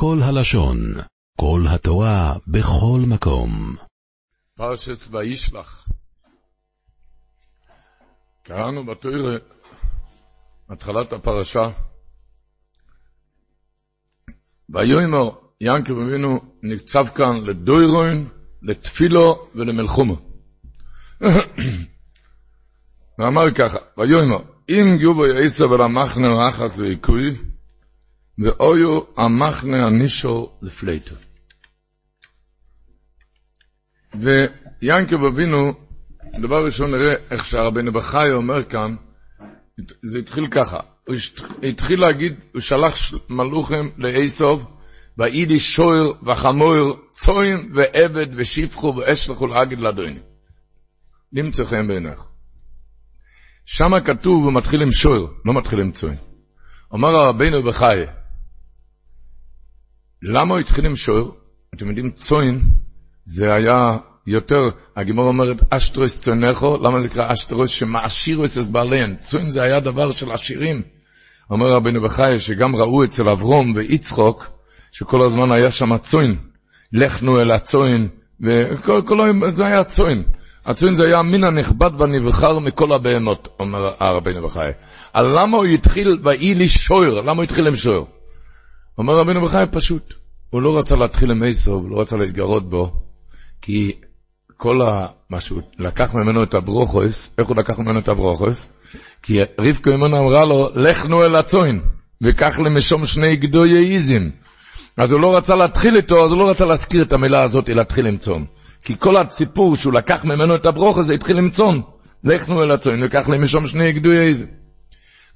כל הלשון, כל התורה, בכל מקום. פרשס וישלח. קראנו בתוירה, התחלת הפרשה, ויאמר ינקב אבינו נקצב כאן לדוירוין, לתפילו ולמלחומו. ואמר ככה, ויאמר, אם יובו יעשו ולמחנה אחס ויקוי, ואויו המחנה הנישו לפלייטו. ויינקב אבינו, דבר ראשון נראה איך שהרבנו בחי אומר כאן, זה התחיל ככה, הוא התחיל להגיד, הוא שלח מלוכים לאיסוב, ואידי שויר וחמור, צוין ועבד ושפחו ואשלחו להגיד לאדוני. נמצא חן בעיניך. שם כתוב, הוא מתחיל עם שויר, לא מתחיל עם צוין. אומר הרבינו בחי, למה הוא התחיל עם שויר? אתם יודעים, צוין זה היה יותר, הגימור אומרת אשטרוס צונכו, למה זה נקרא אשטרוס? שמעשירוס את בעליהן. צוין זה היה דבר של עשירים. אומר רבינו בחי שגם ראו אצל אברום ויצחוק, שכל הזמן היה שם צוין. לכנו אל הצוין, וכל היום זה היה צוין. הצוין זה היה המין הנכבד והנבחר מכל הבהמות, אומר רבינו בחי. על למה הוא התחיל, ויהי לי שויר, למה הוא התחיל עם שויר? אומר רבינו בחי פשוט, הוא לא רצה להתחיל עם עשו, הוא לא רצה להתגרות בו, כי כל ה... מה שהוא לקח ממנו את הברוכוס, איך הוא לקח ממנו את הברוכוס? כי רבקה אמונה אמרה לו, לכנו אל הצוין, וקח למשום שני גדויי איזים. אז הוא לא רצה להתחיל איתו, אז הוא לא רצה להזכיר את המילה הזאת, להתחיל עם צאן. כי כל הסיפור שהוא לקח ממנו את הברוכוס, זה התחיל עם צאן. לכנו אל הצוין, וקח למשום שני גדויי איזים.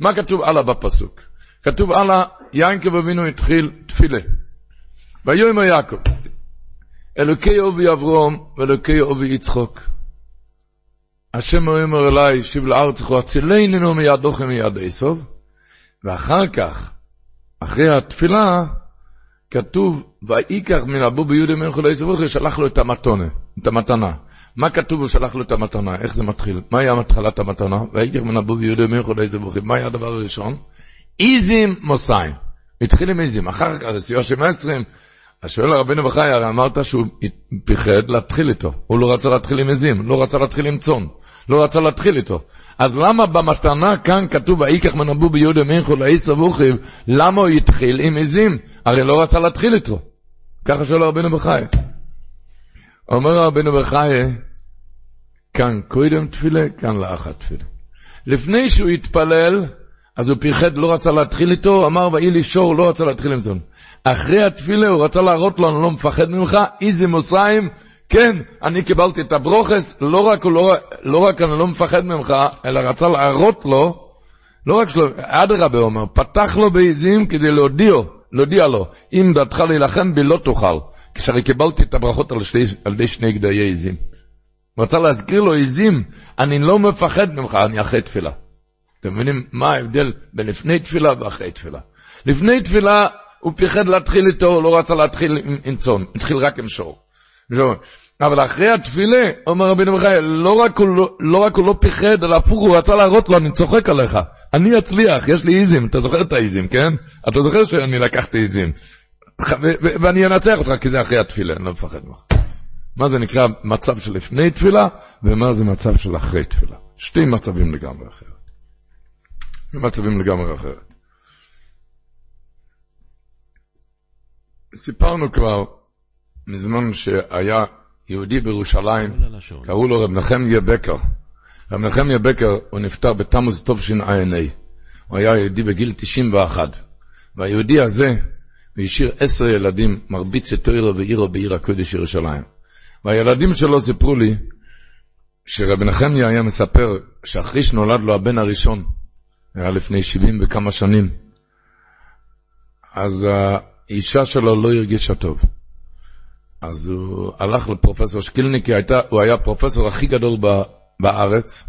מה כתוב הלאה בפסוק? כתוב הלאה, יענקב אבינו התחיל תפילה. ויאמר יעקב, אלוקי אובי אברום ואלוקי אובי יצחוק. השם אומר אליי, שיב לארץ לכו, הצילנו מיד אוכם מיד עשוב. ואחר כך, אחרי התפילה, כתוב, ויקח מן אבו ביהודה מלכו לעשב אוכי, שלח לו את המתונה, את המתנה. מה כתוב הוא שלח לו את המתנה? איך זה מתחיל? מה היה מתחלת המתנה? ויקח מן אבו ביהודה מלכו לעשב אוכי. מה היה הדבר הראשון? איזים מוסיים. התחיל עם איזים, אחר כך זה סיוע של עשרים. אז שואל הרבינו בחי, הרי אמרת שהוא פיחד להתחיל איתו. הוא לא רצה להתחיל עם עזים, לא רצה להתחיל עם צאן, לא רצה להתחיל איתו. אז למה במתנה כאן כתוב, ויקח מנבו ביהודה מינכו לעשר ווכיב, למה הוא התחיל עם עזים? הרי לא רצה להתחיל איתו. ככה שואל הרבינו בחי. אומר הרבינו בחי, כאן קודם תפילה, כאן לאחת תפילה. לפני שהוא התפלל, אז הוא פיחד, לא רצה להתחיל איתו, אמר ויהי לי שור, לא רצה להתחיל זה. אחרי התפילה הוא רצה להראות לו, אני לא מפחד ממך, איזה מוסיים, כן, אני קיבלתי את הברוכס, לא רק, לא, לא רק אני לא מפחד ממך, אלא רצה להראות לו, לא רק שלא, אדרבה אומר, פתח לו בעזים כדי להודיע, להודיע לו, אם דעתך להילחם בי לא תוכל, כשהרי קיבלתי את הברכות על, שני, על ידי שני גדיי עזים. רצה להזכיר לו עזים, אני לא מפחד ממך, אני אחרי תפילה. אתם מבינים מה ההבדל בין לפני תפילה ואחרי תפילה? לפני תפילה הוא פיחד להתחיל איתו, הוא לא רצה להתחיל עם, עם צאן, התחיל רק עם שור. אבל אחרי התפילה, אומר רבינו בחיי, לא לא, לא רק הוא לא פיחד, אלא הפוך, הוא רצה להראות לו, אני צוחק עליך. אני אצליח, יש לי איזים, אתה זוכר את האיזים, כן? אתה זוכר שאני לקחתי איזים. ואני אנצח אותך, כי זה אחרי התפילה, אני לא מפחד ממך. מה זה נקרא מצב של לפני תפילה, ומה זה מצב של אחרי תפילה. שתי מצבים לגמרי אחרת. מצבים לגמרי אחרת. סיפרנו כבר מזמן שהיה יהודי בירושלים, קראו לו רב נחמיה בקר. רב נחמיה בקר, הוא נפטר בתמוז תשע"ה. הוא היה יהודי בגיל 91. והיהודי הזה, הוא השאיר עשר ילדים, מרביץ את תוירו ועירו בעיר הקודש ירושלים. והילדים שלו סיפרו לי, שרב נחמיה היה מספר שאחרי שנולד לו הבן הראשון, היה לפני שבעים וכמה שנים, אז האישה שלו לא הרגישה טוב. אז הוא הלך לפרופסור שקילניקי, הייתה, הוא היה הפרופסור הכי גדול בארץ,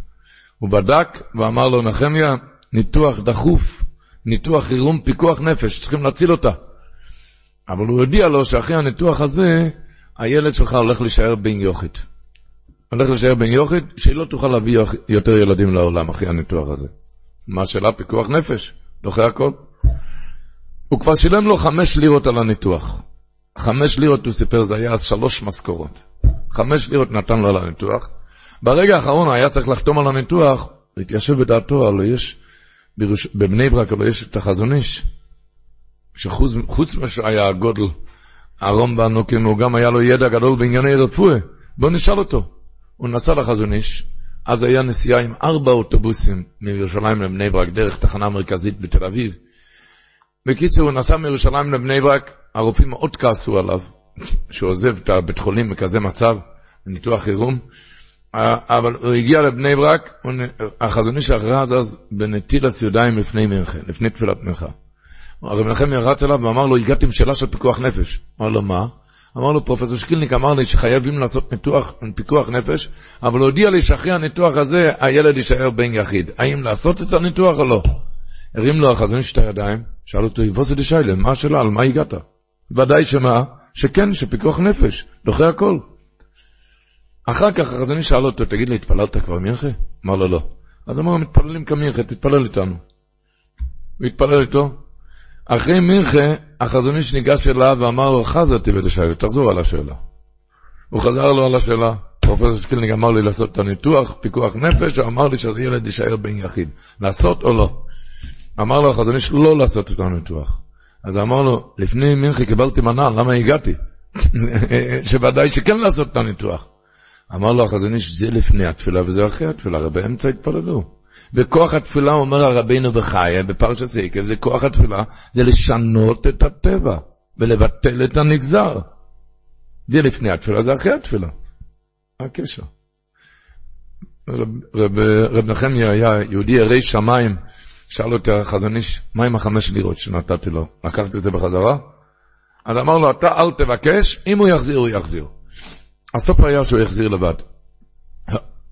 הוא בדק ואמר לו, נחמיה, ניתוח דחוף, ניתוח חירום פיקוח נפש, צריכים להציל אותה. אבל הוא הודיע לו שאחרי הניתוח הזה, הילד שלך הולך להישאר בן יוכית. הולך להישאר בן יוכית, שהיא לא תוכל להביא יותר ילדים לעולם אחרי הניתוח הזה. מה השאלה? פיקוח נפש, דוחה הכל. הוא כבר שילם לו חמש לירות על הניתוח. חמש לירות, הוא סיפר, זה היה אז שלוש משכורות. חמש לירות נתן לו על הניתוח. ברגע האחרון היה צריך לחתום על הניתוח, להתיישב בדעתו, הלוא יש, בראש, בבני ברק, הלוא יש את החזון איש, שחוץ ממה שהיה הגודל, בנוקים, הוא גם היה לו ידע גדול בענייני רפואה. בואו נשאל אותו. הוא נסע לחזון איש, אז היה נסיעה עם ארבע אוטובוסים מירושלים לבני ברק, דרך תחנה מרכזית בתל אביב. בקיצור, הוא נסע מירושלים לבני ברק, הרופאים מאוד כעסו עליו, שהוא עוזב את הבית חולים בכזה מצב, ניתוח חירום, אבל הוא הגיע לבני ברק, החזון איש הכרז אז בנטילת ידיים לפני מנחה, לפני תפילת מנחה. הרב מנחם רץ אליו ואמר לו, הגעתי עם שאלה של פיקוח נפש. אמר לו, מה? אמר לו, פרופסור שקילניק אמר לי שחייבים לעשות ניתוח, פיקוח נפש, אבל הוא הודיע לי שאחרי הניתוח הזה הילד יישאר בן יחיד. האם לעשות את הניתוח או לא? הרים לו החזון את הידיים, שאל אותו, יבוסי דשיילה, מה השאלה, על מה הגעת? ודאי שמה? שכן, שפיקוח נפש, דוחה הכל. אחר כך החזון שאל אותו, תגיד לי, התפללת כבר מנחה? אמר לו, לא. אז אמר, מתפללים כמנחה, תתפלל איתנו. הוא התפלל איתו, אחרי מנחה, החזון איש ניגש אליו ואמר לו, חזרתי ותשאל, תחזור על השאלה. הוא חזר לו על השאלה. פרופסור שקילניק אמר לי לעשות את הניתוח, פיקוח נפש, הוא אמר לי שהילד יישאר בן יחיד. לעשות או לא? אמר לו החזון איש לא לעשות את הניתוח. אז אמר לו, לפני מנחה קיבלתי מנה, למה הגעתי? שוודאי שכן לעשות את הניתוח. אמר לו החזון איש, זה לפני התפילה וזה אחרי התפילה, הרי באמצע התפללו. וכוח התפילה, אומר הרבינו בחיה, בפרשת סיקב, זה כוח התפילה, זה לשנות את הטבע, ולבטל את הנגזר. זה לפני התפילה, זה אחרי התפילה. מה הקשר? רב, רב, רב נחמיה היה יהודי ירא שמיים, שאל אותי החזון איש, מה עם החמש לירות שנתתי לו? לקחת את זה בחזרה? אז אמר לו, אתה אל תבקש, אם הוא יחזיר, הוא יחזיר. הסוף היה שהוא יחזיר לבד.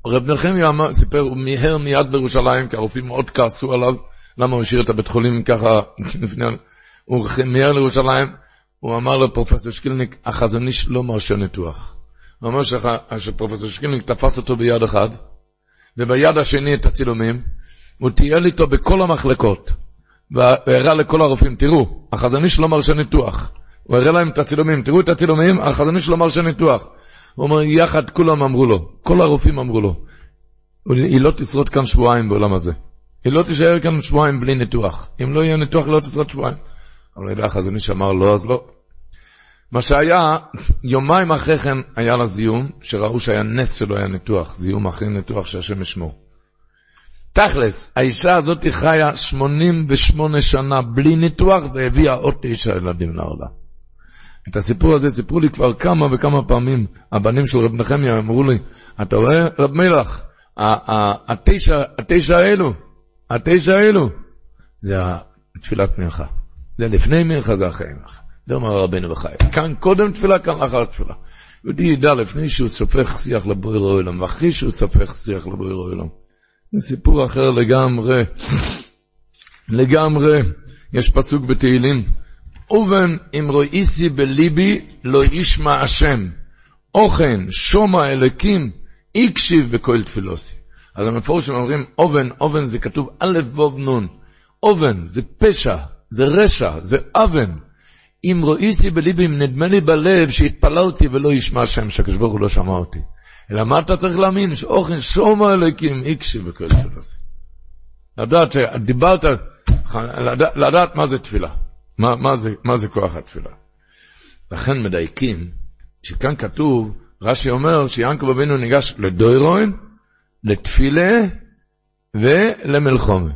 רב נחמיה סיפר, הוא מיהר מיד בירושלים, כי הרופאים מאוד כעסו עליו, למה הוא השאיר את הבית חולים ככה לפני... הוא מיהר לירושלים, הוא אמר לפרופסור שקילניק, החזון איש לא מרשה ניתוח. הוא אומר שפרופסור שקילניק תפס אותו ביד אחד, וביד השני את הצילומים, הוא טייל איתו בכל המחלקות, והראה לכל הרופאים, תראו, החזון איש לא מרשה ניתוח. הוא הראה להם את הצילומים, תראו את הצילומים, החזון איש לא מרשה ניתוח. הוא אומר, יחד כולם אמרו לו, כל הרופאים אמרו לו, היא לא תשרוד כאן שבועיים בעולם הזה. היא לא תישאר כאן שבועיים בלי ניתוח. אם לא יהיה ניתוח, לא תשרוד שבועיים. אבל יודע החזוני שאמר לא, אז לא. מה שהיה, יומיים אחרי כן היה לה זיהום, שראו שהיה נס שלא היה ניתוח, זיהום אחרי ניתוח שהשם ישמור. תכלס, האישה הזאת חיה 88 שנה בלי ניתוח והביאה עוד תשע ילדים לעולם. את הסיפור הזה סיפרו לי כבר כמה וכמה פעמים. הבנים של רב נחמיה אמרו לי, אתה רואה, רב מלך, התשע, התשע האלו, התשע האלו, זה תפילת מנחה. זה לפני מנחה, זה אחרי מנחה. זה אומר רבנו בחי. כאן קודם תפילה, כאן לאחר תפילה. יהודי ידע לפני שהוא סופך שיח לבויר העולם, ואחרי שהוא סופך שיח לבויר העולם. זה סיפור אחר לגמרי. לגמרי. יש פסוק בתהילים. אובן אם רואיסי בליבי לא ישמע השם. אוכן, שומע אלוקים, יקשיב בכל תפילוסי. אז המפורשים אומרים, אובן, אובן זה כתוב א' ו' נ'. אובן זה פשע, זה רשע, זה אבן. אם רואיסי בליבי, אם נדמה לי בלב שהתפללתי ולא ישמע השם, שהקדוש ברוך הוא לא שמע אותי. אלא מה אתה צריך להאמין? שאוכן, שומע אלוקים, יקשיב בכל תפילוסי. לדעת שדיברת, לדעת, לדעת מה זה תפילה. מה, מה, זה, מה זה כוח התפילה? לכן מדייקים, שכאן כתוב, רש"י אומר שיענקב אבינו ניגש לדוירוין, לתפילה ולמלחומה.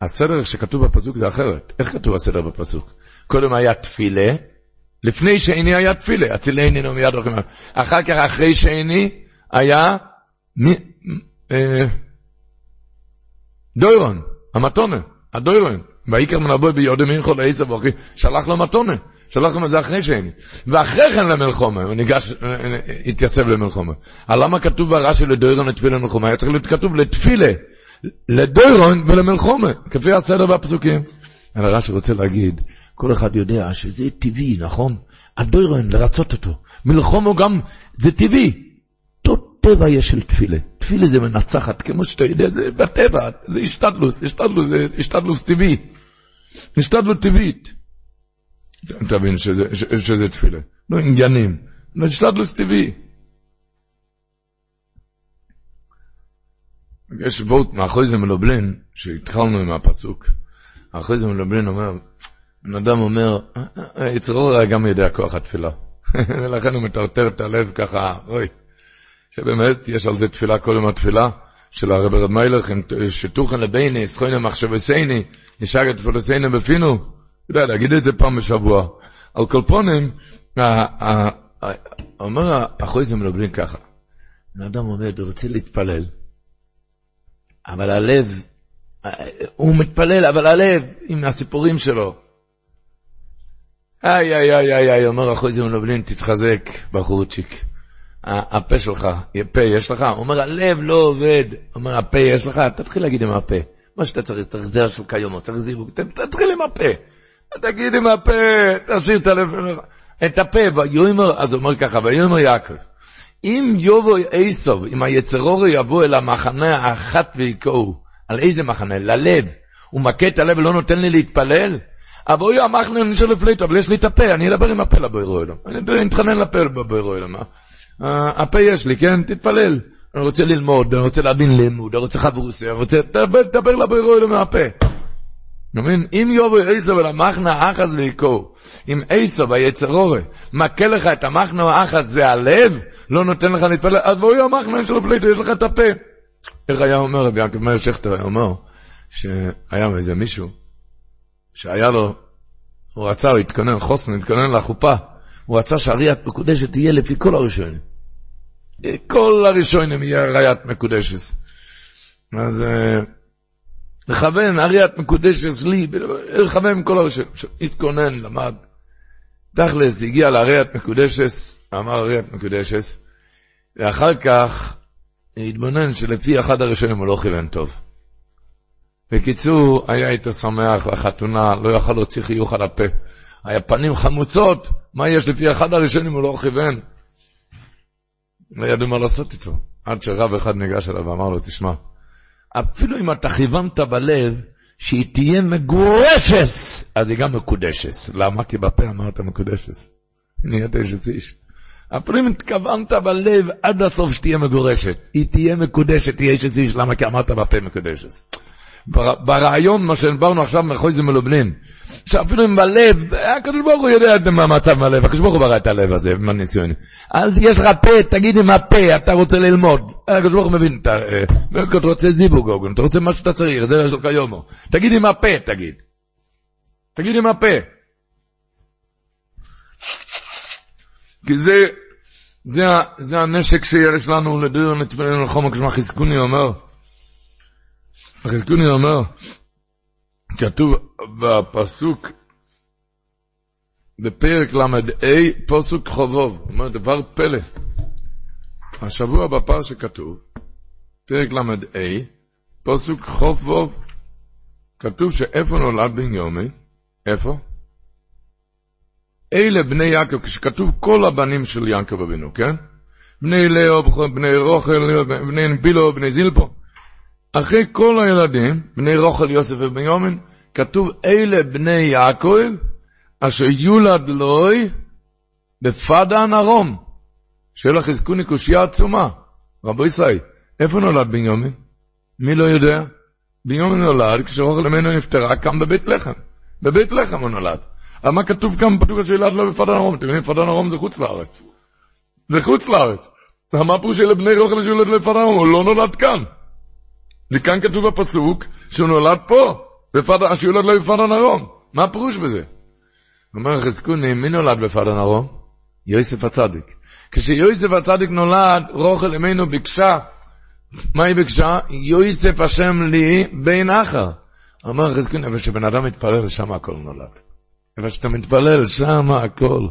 הסדר שכתוב בפסוק זה אחרת. איך כתוב הסדר בפסוק? קודם היה תפילה, לפני שני היה תפילה, אצילני נו מיד הולכים. אחר כך, אחרי שני, היה מ, אה, דוירון, המתונה, הדוירון. ויקר מנבוי ביודי מינכו לעשר ואוכי, שלח לו מתונה, שלח לו את זה אחרי שני. ואחרי כן למלחומה, הוא ניגש, התייצב למלחומה. על למה כתוב ברש"י לדוירון לתפילה למלחומה? היה צריך להיות כתוב לתפילה, לדוירון ולמלחומה, כפי הסדר בפסוקים. אבל רש"י רוצה להגיד, כל אחד יודע שזה טבעי, נכון? הדוירון, לרצות אותו. מלחומו גם, זה טבעי. טבע יש של תפילה. תפילה זה מנצחת, כמו שאתה יודע, זה בטבע, זה השתדלוס, השתדלוס, השתדלוס טבעי. השתדלות טבעית. תבין שזה, שזה תפילה. לא עניינים, נשתדלוס טבעי. יש וורט מאחורי זה מלובלין, שהתחלנו עם הפסוק. אחרי זה מלובלין אומר, בן אדם אומר, יצרור גם יודע כוח התפילה. ולכן הוא מטרטר את הלב ככה, אוי, שבאמת יש על זה תפילה כל יום התפילה של הרב רב מיילך, שתוכן לביני, סכוינה מחשבסייני, ישג את תפילוסיינו בפינו. יודע, להגיד את זה פעם בשבוע. על כל פונים, אומר אחרי זה מלובלין ככה, בן אדם עומד, הוא רוצה להתפלל, אבל הלב, הוא מתפלל, אבל הלב, עם הסיפורים שלו. איי, איי, איי, איי, איי, אומר אחוזי מלובלין, תתחזק, בחורצ'יק. הפה שלך, פה יש לך? הוא אומר, הלב לא עובד. הוא אומר, הפה יש לך? תתחיל להגיד עם הפה. מה שאתה צריך, צריך זרע של כיומו, צריך זיווג, תתחיל עם הפה. תגיד עם הפה, תשאיר את הלב, את הפה, ויאמר, אז הוא אומר ככה, ויאמר יעקב, אם יובו איסוב, אם היצרורי יבוא אל המחנה האחת ויקראו, על איזה מחנה? ללב. הוא מכה את הלב ולא נותן לי להתפלל? אבוי המחנה נשאר לפליטו, אבל יש לי את הפה, אני אדבר עם הפה לבוירו אלו. אני אתחנן לפה לבוירו אלו. הפה יש לי, כן? תתפלל. אני רוצה ללמוד, אני רוצה להבין לימוד, אני רוצה חברוסיה, אני רוצה, תדבר לבוירו אלו מהפה. מבין? אם יובו איסו ולמחנה אחז ויקו, אם איסו ויצרורי מכה לך את המחנה אחז זה הלב, לא נותן לך להתפלל, אז בואי המחנה של הפליטו, יש לך את הפה. איך היה אומר רבי יעקב מאיר שכטר, היה אומר, שהיה איזה מישהו, שהיה לו, הוא רצה, הוא התכונן, חוסן, התכונן לחופה, הוא רצה שהריית מקודשת תהיה לפי כל הראשונים. כל הראשונים יהיה ריית מקודשת. אז לכוון, אריית מקודשת לי, לכוון כל הראשונים. התכונן, למד. תכלס, הגיע לאריית מקודשת, אמר אריית מקודשת, ואחר כך התבונן שלפי אחד הראשונים הוא לא כיוון טוב. בקיצור, היה איתו שמח לחתונה, לא יכל להוציא חיוך על הפה. היה פנים חמוצות, מה יש לפי אחד הראשונים הוא לא כיוון. לא ידעו מה לעשות איתו. עד שרב אחד ניגש אליו ואמר לו, תשמע, אפילו אם אתה כיוונת בלב שהיא תהיה מגורשת, אז היא גם מקודשת. למה? כי בפה אמרת מקודשת. נהיית אשת איש. אפילו אם התכוונת בלב עד הסוף שתהיה מגורשת, היא תהיה מקודשת, תהיה אשת איש, למה? כי אמרת בפה מקודשת. ברעיון, מה שדיברנו עכשיו מחויזם מלובלין, שאפילו אם בלב, הקדוש ברוך הוא יודע מה המצב בלב, הקדוש ברוך הוא ברא את הלב הזה, מה ניסיון. יש לך פה, תגיד עם הפה, אתה רוצה ללמוד. הקדוש ברוך הוא מבין, אתה, אה, אתה רוצה זיווג, אתה רוצה מה שאתה צריך, זה שלך יומו. תגיד עם הפה, תגיד. תגיד עם הפה. כי זה, זה, זה הנשק שיש לנו לדיר נתפלל לחום, כשמה חזקוני אומר. חזקוני אומר, כתוב בפסוק, בפרק ל"ה, פסוק חובוב, אומר דבר פלא. השבוע בפרשה כתוב, פרק ל"ה, פסוק חובוב, כתוב שאיפה נולד בן יומי? איפה? אלה בני יעקב, כשכתוב כל הבנים של יעקב אבינו, כן? בני לאו, בני רוכל, בני בילו, בני זילפו. אחרי כל הילדים, בני רוכל, יוסף ובניומין, כתוב אלה בני יעקב, אשר יולד לוי בפדן ארום. שאלה חזקוני קושייה עצומה. רבו ישראל, איפה נולד בניומין? מי לא יודע? בניומין נולד כשרוכל ממנו נפטרה כאן בבית לחם. בבית לחם הוא נולד. אבל מה כתוב כאן בפתוק השאלת לא בפדן ארום? אתם מבינים, פדן ארום זה חוץ לארץ. זה חוץ לארץ. מה פירוש של בני רוכל שיולד לפדן ארום? הוא לא נולד כאן. וכאן כתוב בפסוק שהוא נולד פה, שיולד לו בפדן ארום. מה הפירוש בזה? אומר חזקוני, מי נולד בפדן ארום? יוסף הצדיק. כשיוסף הצדיק נולד, רוכל אמנו ביקשה, מה היא ביקשה? יוסף השם לי בין אחר. אומר חזקוני, איפה שבן אדם מתפלל, שם הכל נולד. איפה שאתה מתפלל, שם הכל.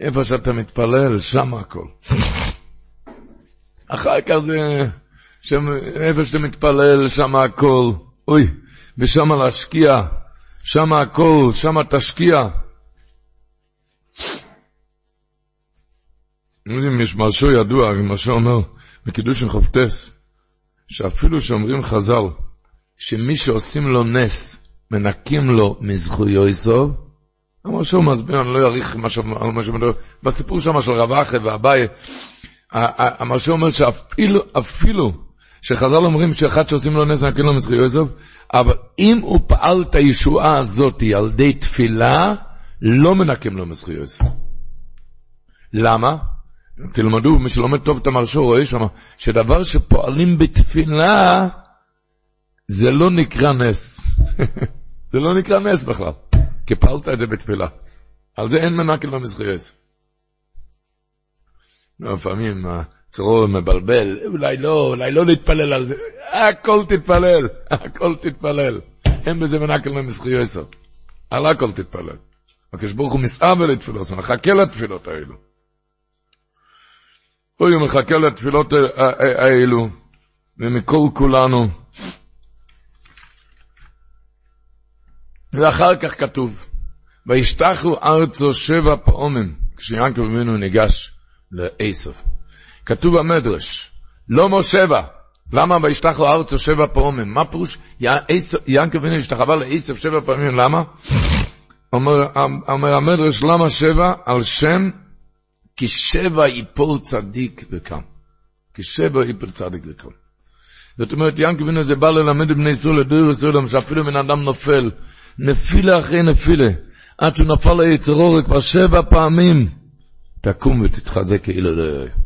איפה שאתה מתפלל, שם הכל. אחר כך זה... שם, איפה שאתה מתפלל, שם הכל. אוי, ושם להשקיע, שם הכל, שם תשקיע. אתם יודעים, יש משהו ידוע, מה שאומר עם חופטס, שאפילו שאומרים חז"ל, שמי שעושים לו נס, מנקים לו מזכויו יסוב, שהוא מסביר, אני לא אאריך מה שאומר, בסיפור שם של רב אחי ואביי, אמר שהוא אומר שאפילו, אפילו, שחז"ל אומרים שאחד שעושים לו נס נקין לו מזכי יוסף, אבל אם הוא פעל את הישועה הזאת על ידי תפילה, לא מנקים לו מזכי יוסף. למה? תלמדו, מי שלומד טוב את המרשור רואה שם, שדבר שפועלים בתפילה, זה לא נקרא נס. זה לא נקרא נס בכלל, כי פעלת את זה בתפילה. על זה אין מנקל במזכירס. לפעמים הצרור מבלבל, אולי לא, אולי לא להתפלל על זה, הכל תתפלל, הכל תתפלל. אין בזה מנקל במזכירס. על הכל תתפלל. הקדוש ברוך הוא מסעבה לתפילות, מחכה לתפילות האלו. הוא מחכה לתפילות האלו, ומכל כולנו. ואחר כך כתוב, וישתחו ארצו שבע פעמים, כשיעקב אבינו ניגש לעשב. כתוב במדרש, לא מושבע, למה וישתחו ארצו שבע פעמים? מה פירוש? יעקב אבינו השתחווה לעשב שבע פעמים, למה? אומר, אומר המדרש, למה שבע? על שם כי שבע יפול צדיק וקם. כי שבע יפול צדיק וקם. זאת אומרת, ינקי אבינו זה בא ללמד בני ישראל לדור ישראל, שאפילו בן אדם נופל, נפילה אחרי נפילה, עד שהוא נפל ליצרור כבר שבע פעמים, תקום ותתחזק כאילו לא יויו.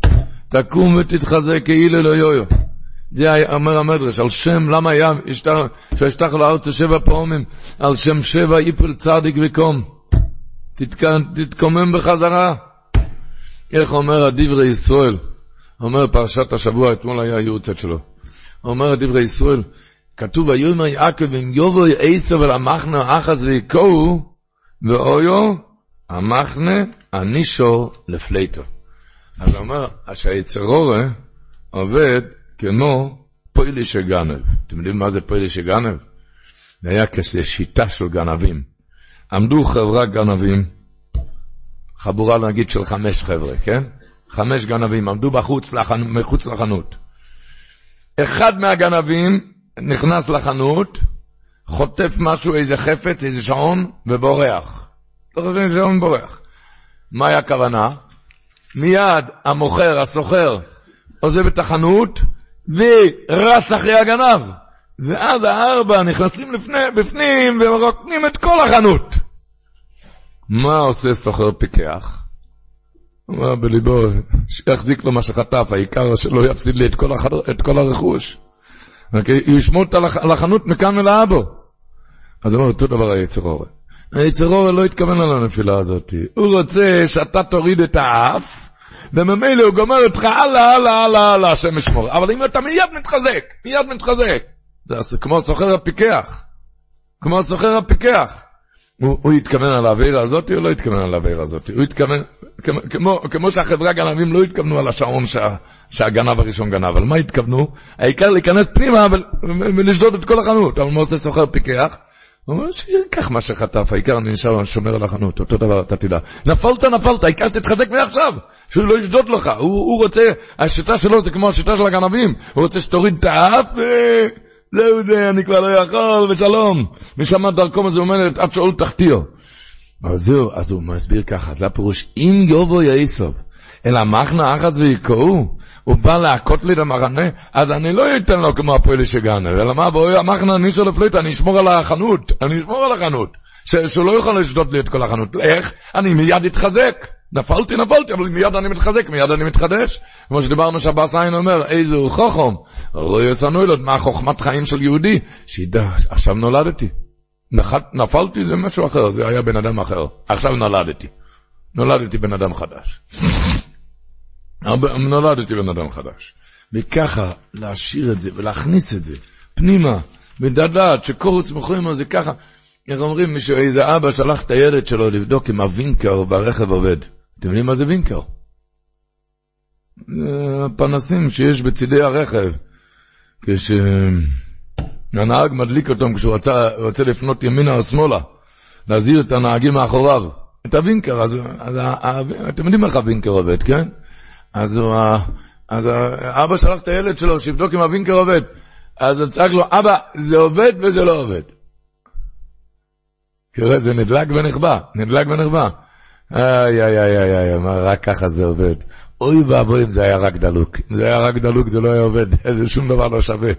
תקום ותתחזק כאילו לא יויו. זה אומר המדרש, על שם, למה היה, שהשתח לארץ שבע פעמים, על שם שבע יפול צדיק וקום. תתקומם בחזרה. איך אומר הדברי ישראל? אומר פרשת השבוע, אתמול היה יורצת שלו. אומר דברי ישראל, כתוב ויאמר יעקב אם יובו עשו אל המחנה אחז ויקוהו ואויו המחנה הנישו לפלייטו. אז הוא אומר שהיצרורה עובד כמו פוילי שגנב. אתם יודעים מה זה פוילי שגנב? זה היה כשיטה של גנבים. עמדו חברה גנבים, חבורה נגיד של חמש חבר'ה, כן? חמש גנבים עמדו בחוץ, לחנ... מחוץ לחנות. אחד מהגנבים נכנס לחנות, חוטף משהו, איזה חפץ, איזה שעון, ובורח. לא איזה שעון בורח. מה היה הכוונה? מיד המוכר, הסוחר, עוזב את החנות, ורץ אחרי הגנב. ואז הארבע נכנסים לפני, בפנים ומרוקנים את כל החנות. מה עושה סוחר פיקח? אומר בליבו, שיחזיק לו מה שחטף, העיקר שלא יפסיד לי את כל, החד... את כל הרכוש. הוא ישמור על החנות מכאן ולאבו. אז הוא אומר, אותו דבר היצר אורן. היצר אורן לא התכוון על הנפילה הזאת. הוא רוצה שאתה תוריד את האף, וממילא הוא גומר אותך הלאה, הלאה, הלאה, הלאה, השם ישמור. אבל אם אתה מיד מתחזק, מיד מתחזק. זה כמו סוחר הפיקח. כמו סוחר הפיקח. הוא, הוא התכוון על העבירה הזאת, או לא התכוון על העבירה הזאת? הוא התכוון, כמו, כמו, כמו שהחברה גנבים לא התכוונו על השעון שה, שהגנב הראשון גנב, על מה התכוונו? העיקר להיכנס פנימה ולשדוד את כל החנות. אבל מה עושה סוחר פיקח? הוא אומר שייקח מה שחטף, העיקר אני נשאר שומר על החנות, אותו דבר אתה תדע. נפלת, נפלת, העיקר תתחזק מעכשיו, שהוא לא ישדוד לך. הוא, הוא רוצה, השיטה שלו זה כמו השיטה של הגנבים, הוא רוצה שתוריד את האף. זהו זה, אני כבר לא יכול, ושלום. משם דרכו זה אומרת, עד שאול תחתיו. אז זהו, אז הוא מסביר ככה, זה הפירוש, אם יובו יעשוב, אלא מחנה אחת ויקראו, הוא בא להכות לי את המחנה, אז אני לא אתן לו כמו הפועל שגנב, אלא מה, בואי המחנה ניסו לפליט, אני אשמור על החנות, אני אשמור על החנות, שהוא לא יכול לשדוד לי את כל החנות. איך? אני מיד אתחזק. נפלתי, נפלתי, אבל מיד אני מתחזק, מיד אני מתחדש. כמו שדיברנו שהבאס עין אומר, איזה הוא חוכם. לא יצאנו אליו, מה חוכמת חיים של יהודי? שידע, עכשיו נולדתי. נפלתי זה משהו אחר, זה היה בן אדם אחר. עכשיו נולדתי. נולדתי בן אדם חדש. נולדתי בן אדם חדש. וככה להשאיר את זה ולהכניס את זה פנימה, בדעת שקורוץ מכורים זה ככה. איך אומרים, מישהו, איזה אבא שלח את הילד שלו לבדוק אם הווינקר ברכב עובד. אתם יודעים מה זה וינקר? הפנסים שיש בצידי הרכב. כשהנהג מדליק אותם כשהוא רצה, רוצה לפנות ימינה או שמאלה, להזהיר את הנהגים מאחוריו. את הווינקר, אז, אז אתם יודעים איך הווינקר עובד, כן? אז, הוא, אז האבא שלח את הילד שלו שיבדוק אם הווינקר עובד. אז הוא צעק לו, אבא, זה עובד וזה לא עובד. תראה, זה נדלק ונכבה, נדלק ונכבה. איי, איי, איי, איי, איי, רק ככה זה עובד. אוי ואבוי אם זה היה רק דלוק. אם זה היה רק דלוק זה לא היה עובד, זה שום דבר לא שווה.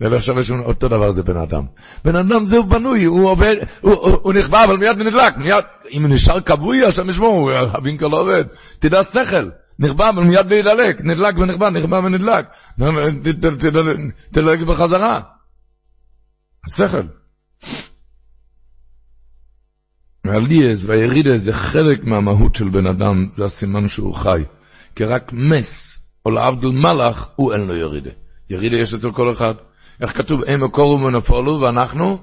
זה לא שווה שום, אותו דבר זה בן אדם. בן אדם זהו בנוי, הוא עובד, הוא, הוא, הוא נכבה, אבל מיד נדלק, מיד, אם נשאר כבוי, השם ישמור, הווינקר לא עובד. תדע שכל, נכבה, אבל מיד להידלק, נדלק ונכבה, נכבה ונדלק. תדלק בחזרה. שכל. והליאס והירידה זה חלק מהמהות של בן אדם, זה הסימן שהוא חי. כי רק מס, או לעבדל מלאך, הוא אין לו ירידה. ירידה יש אצל כל אחד. איך כתוב, הם מקורו ונפלו, ואנחנו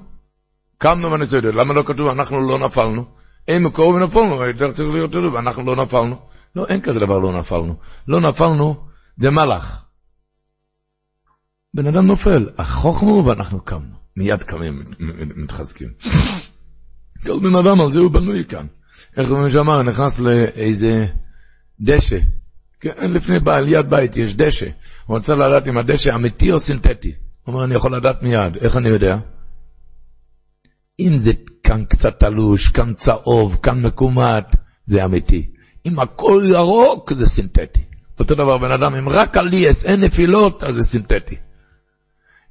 קמנו ונצדד. למה לא כתוב, אנחנו לא נפלנו? הם מקורו ונפלנו, יותר צריך להיות כתוב, ואנחנו לא נפלנו. לא, אין כזה דבר לא נפלנו. לא נפלנו, זה מלאך. בן אדם נופל, החוכמו ואנחנו קמנו. מיד קמים, מתחזקים. כל בן אדם על זה הוא בנוי כאן. איך הוא שאמר, נכנס לאיזה דשא. כן, לפני בעל יד בית יש דשא. הוא רוצה לדעת אם הדשא אמיתי או סינתטי. הוא אומר, אני יכול לדעת מיד. איך אני יודע? אם זה כאן קצת תלוש, כאן צהוב, כאן מקומט, זה אמיתי. אם הכל ירוק, זה סינתטי. אותו דבר בן אדם, אם רק על ליאס אין נפילות, אז זה סינתטי.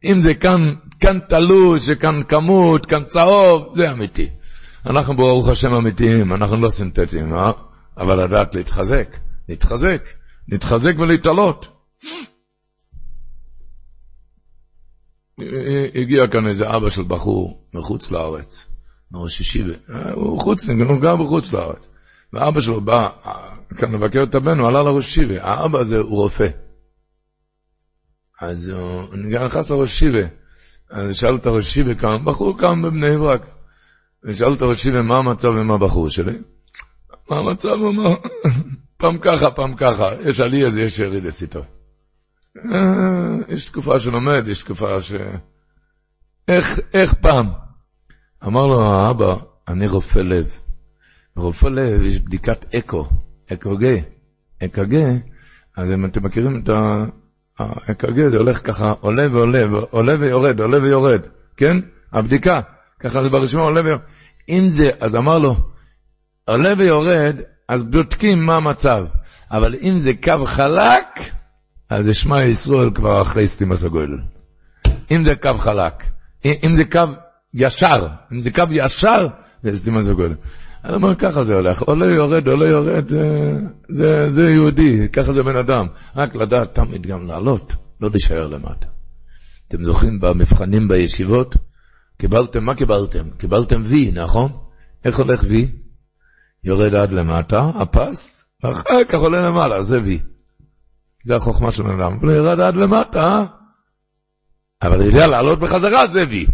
אם זה כאן, כאן תלוש, כאן כמות, כאן צהוב, זה אמיתי. אנחנו ברוך השם אמיתיים, אנחנו לא סינתטיים, אה? אבל לדעת להתחזק, להתחזק, להתחזק ולהתעלות. הגיע כאן איזה אבא של בחור מחוץ לארץ, מראש ישיבה, הוא חוץ, הוא גר בחוץ לארץ. ואבא שלו בא כאן לבקר את הבן, הוא עלה לראש ישיבה, האבא הזה הוא רופא. אז הוא נכנס לראש ישיבה, אז שאל את הראש ישיבה כאן, בחור כאן בבני ברק. ושאל את הראש ישיבה, מה המצב עם הבחור שלי? מה המצב? הוא אמר, פעם ככה, פעם ככה, יש עלי אז יש ירידס איתו. אה, יש תקופה שלומד, יש תקופה ש... איך, איך פעם? אמר לו האבא, אני רופא לב. רופא לב יש בדיקת אקו, אק"ג. אק"ג, אז אם אתם מכירים את ה-אק"ג, זה הולך ככה, עולה ועולה, עולה ויורד, עולה ויורד, כן? הבדיקה, ככה זה ברשימה, עולה ויורד. אם זה, אז אמר לו, עולה ויורד, אז בודקים מה המצב. אבל אם זה קו חלק, אז זה שמע ישראל כבר אחרי סתימה סגול. אם זה קו חלק, אם זה קו ישר, אם זה קו ישר, זה סתימה סגול. אני אומר, ככה זה הולך, עולה יורד, עולה יורד, זה, זה, זה יהודי, ככה זה בן אדם. רק לדעת תמיד גם לעלות, לא להישאר למטה. אתם זוכרים במבחנים בישיבות? קיבלתם, מה קיבלתם? קיבלתם וי, נכון? איך הולך וי? יורד עד למטה, הפס, ואחר כך עולה למעלה, זה וי. זה החוכמה של בן אדם. אבל ירד עד למטה, אבל יודע לעלות בחזרה, זה וי.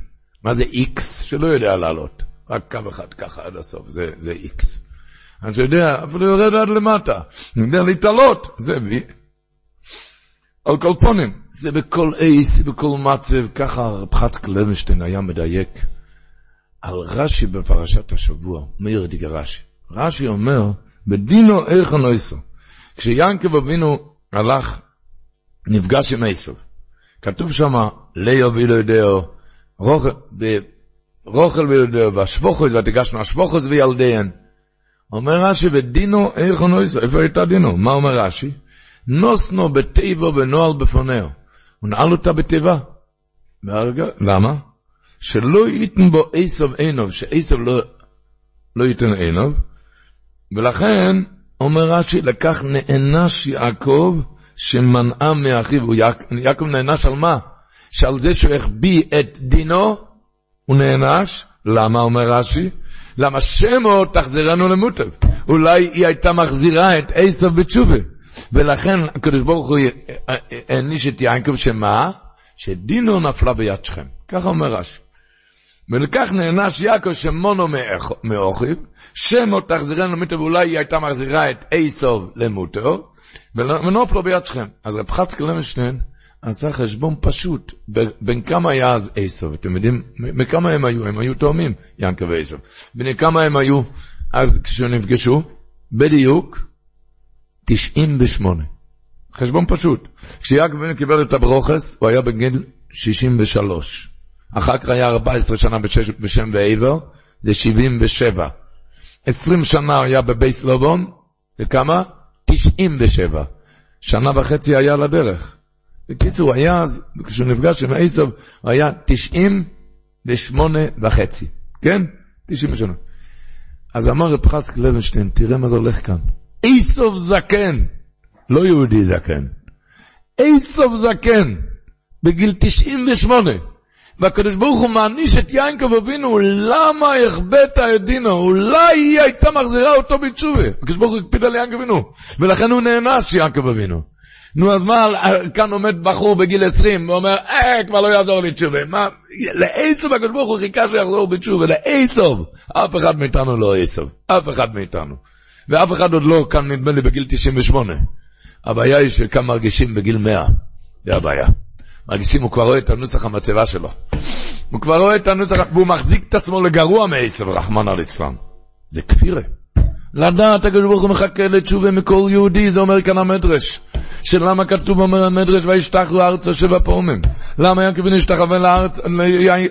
מה זה איקס? שלא יודע לעלות. רק קו אחד ככה עד הסוף, זה, זה איקס. אז אתה יודע, אבל הוא יורד עד למטה. אני יודע להתעלות, זה וי. על כל פונים, זה בכל אייס, בכל מצב, ככה רב חצק לוינשטיין היה מדייק על רש"י בפרשת השבוע, מאיר דיגה רש"י. רש"י אומר, בדינו איך הנויסו. כשיענקב אבינו הלך, נפגש עם עשו. כתוב שם, ליאו ואילו יודעו, רוכל והשבוכוס, ותיגשנו השבוכוס וילדיהן. אומר רש"י, ודינו איך הנויסו, איפה הייתה דינו? מה אומר רש"י? נוסנו בטבע ונועל. הוא נעל אותה בטבע. למה? שלא ייתן בו עשב עינוב, שעשב לא, לא ייתן עינוב, ולכן, אומר רש"י, לקח נענש יעקב שמנעה מאחיו. יעקב נענש על מה? שעל זה שהוא החביא את דינו, הוא נענש. למה, אומר רש"י? למה שמו תחזירנו למוטב. אולי היא הייתה מחזירה את עשב בתשובה. ולכן הקדוש ברוך הוא העניש את יעקב שמה? שדינו נפלה ביד שכם. ככה אומר רש"י. ולכך נענש יעקב שמונו מאוכיב, שמו תחזירנו למוטו, ואולי היא הייתה מחזירה את עשוב למוטו, ונופלו ביד שכם. אז רב חצקל למשטיין עשה חשבון פשוט, בין כמה היה אז עשוב, אתם יודעים, מכמה הם היו? הם היו תאומים, יעקב ועשוב. בין כמה הם היו אז כשהם נפגשו? בדיוק 98. חשבון פשוט. כשיעקב קיבל את הברוכס, הוא היה בגיל 63. אחר כך היה 14 שנה בשש, בשם ועבר, זה 77. 20 שנה היה בבייס לובון, וכמה? 97. שנה וחצי היה על הדרך. בקיצור, היה, כשהוא נפגש עם עשב, היה 98 וחצי. כן? 98. אז אמר רב חצק לוינשטיין, תראה מה זה הולך כאן. עשב זקן, לא יהודי זקן. עשב זקן, בגיל 98. והקדוש ברוך הוא מעניש את יינקב אבינו, למה החבאת את דינו? אולי היא הייתה מחזירה אותו בתשובה. הקדוש ברוך הוא הקפיד על יינקב אבינו, ולכן הוא נענש יינקב אבינו. נו, אז מה, כאן עומד בחור בגיל 20 ואומר, אה, כבר לא יעזור לי תשובה. מה, לעשב הקדוש ברוך הוא חיכה שיחזור בתשובה, לעשב. אף אחד מאיתנו לא עשב, אף אחד מאיתנו. ואף אחד עוד לא כאן, נדמה לי, בגיל 98. הבעיה היא שכאן מרגישים בגיל 100, זה הבעיה. מרגישים, הוא כבר רואה את הנוסח המצבה שלו. הוא כבר רואה את הנוסח, והוא מחזיק את עצמו לגרוע מעשב, רחמנא ליצלן. זה כפירה. לדעת הקדוש ברוך הוא מחכה לתשובה מכל יהודי, זה אומר כאן המדרש. שלמה כתוב אומר המדרש וישתחו ארצה שבע פעמים. למה יעקב נשתחווה לארץ,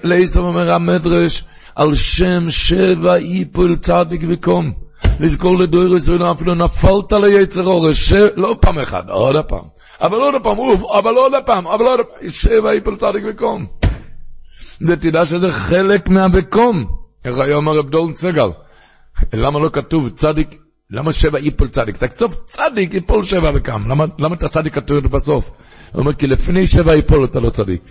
לעשב אומר המדרש, על שם שבע איפול צדיק וקום. לזכור לדויר ישראל אפילו נפלת ליצר אורש, לא פעם אחת, עוד פעם. אבל עוד פעם, אוף, אבל עוד פעם, אבל עוד פעם, שבע איפול צדיק וקום. ותדע שזה חלק מהבקום. איך היה אומר רב דולן סגל? למה לא כתוב צדיק, למה שבע ייפול צדיק? תכתוב צדיק ייפול שבע וקם. למה, למה את הצדיק כתוב בסוף? הוא אומר, כי לפני שבע ייפול אתה לא צדיק.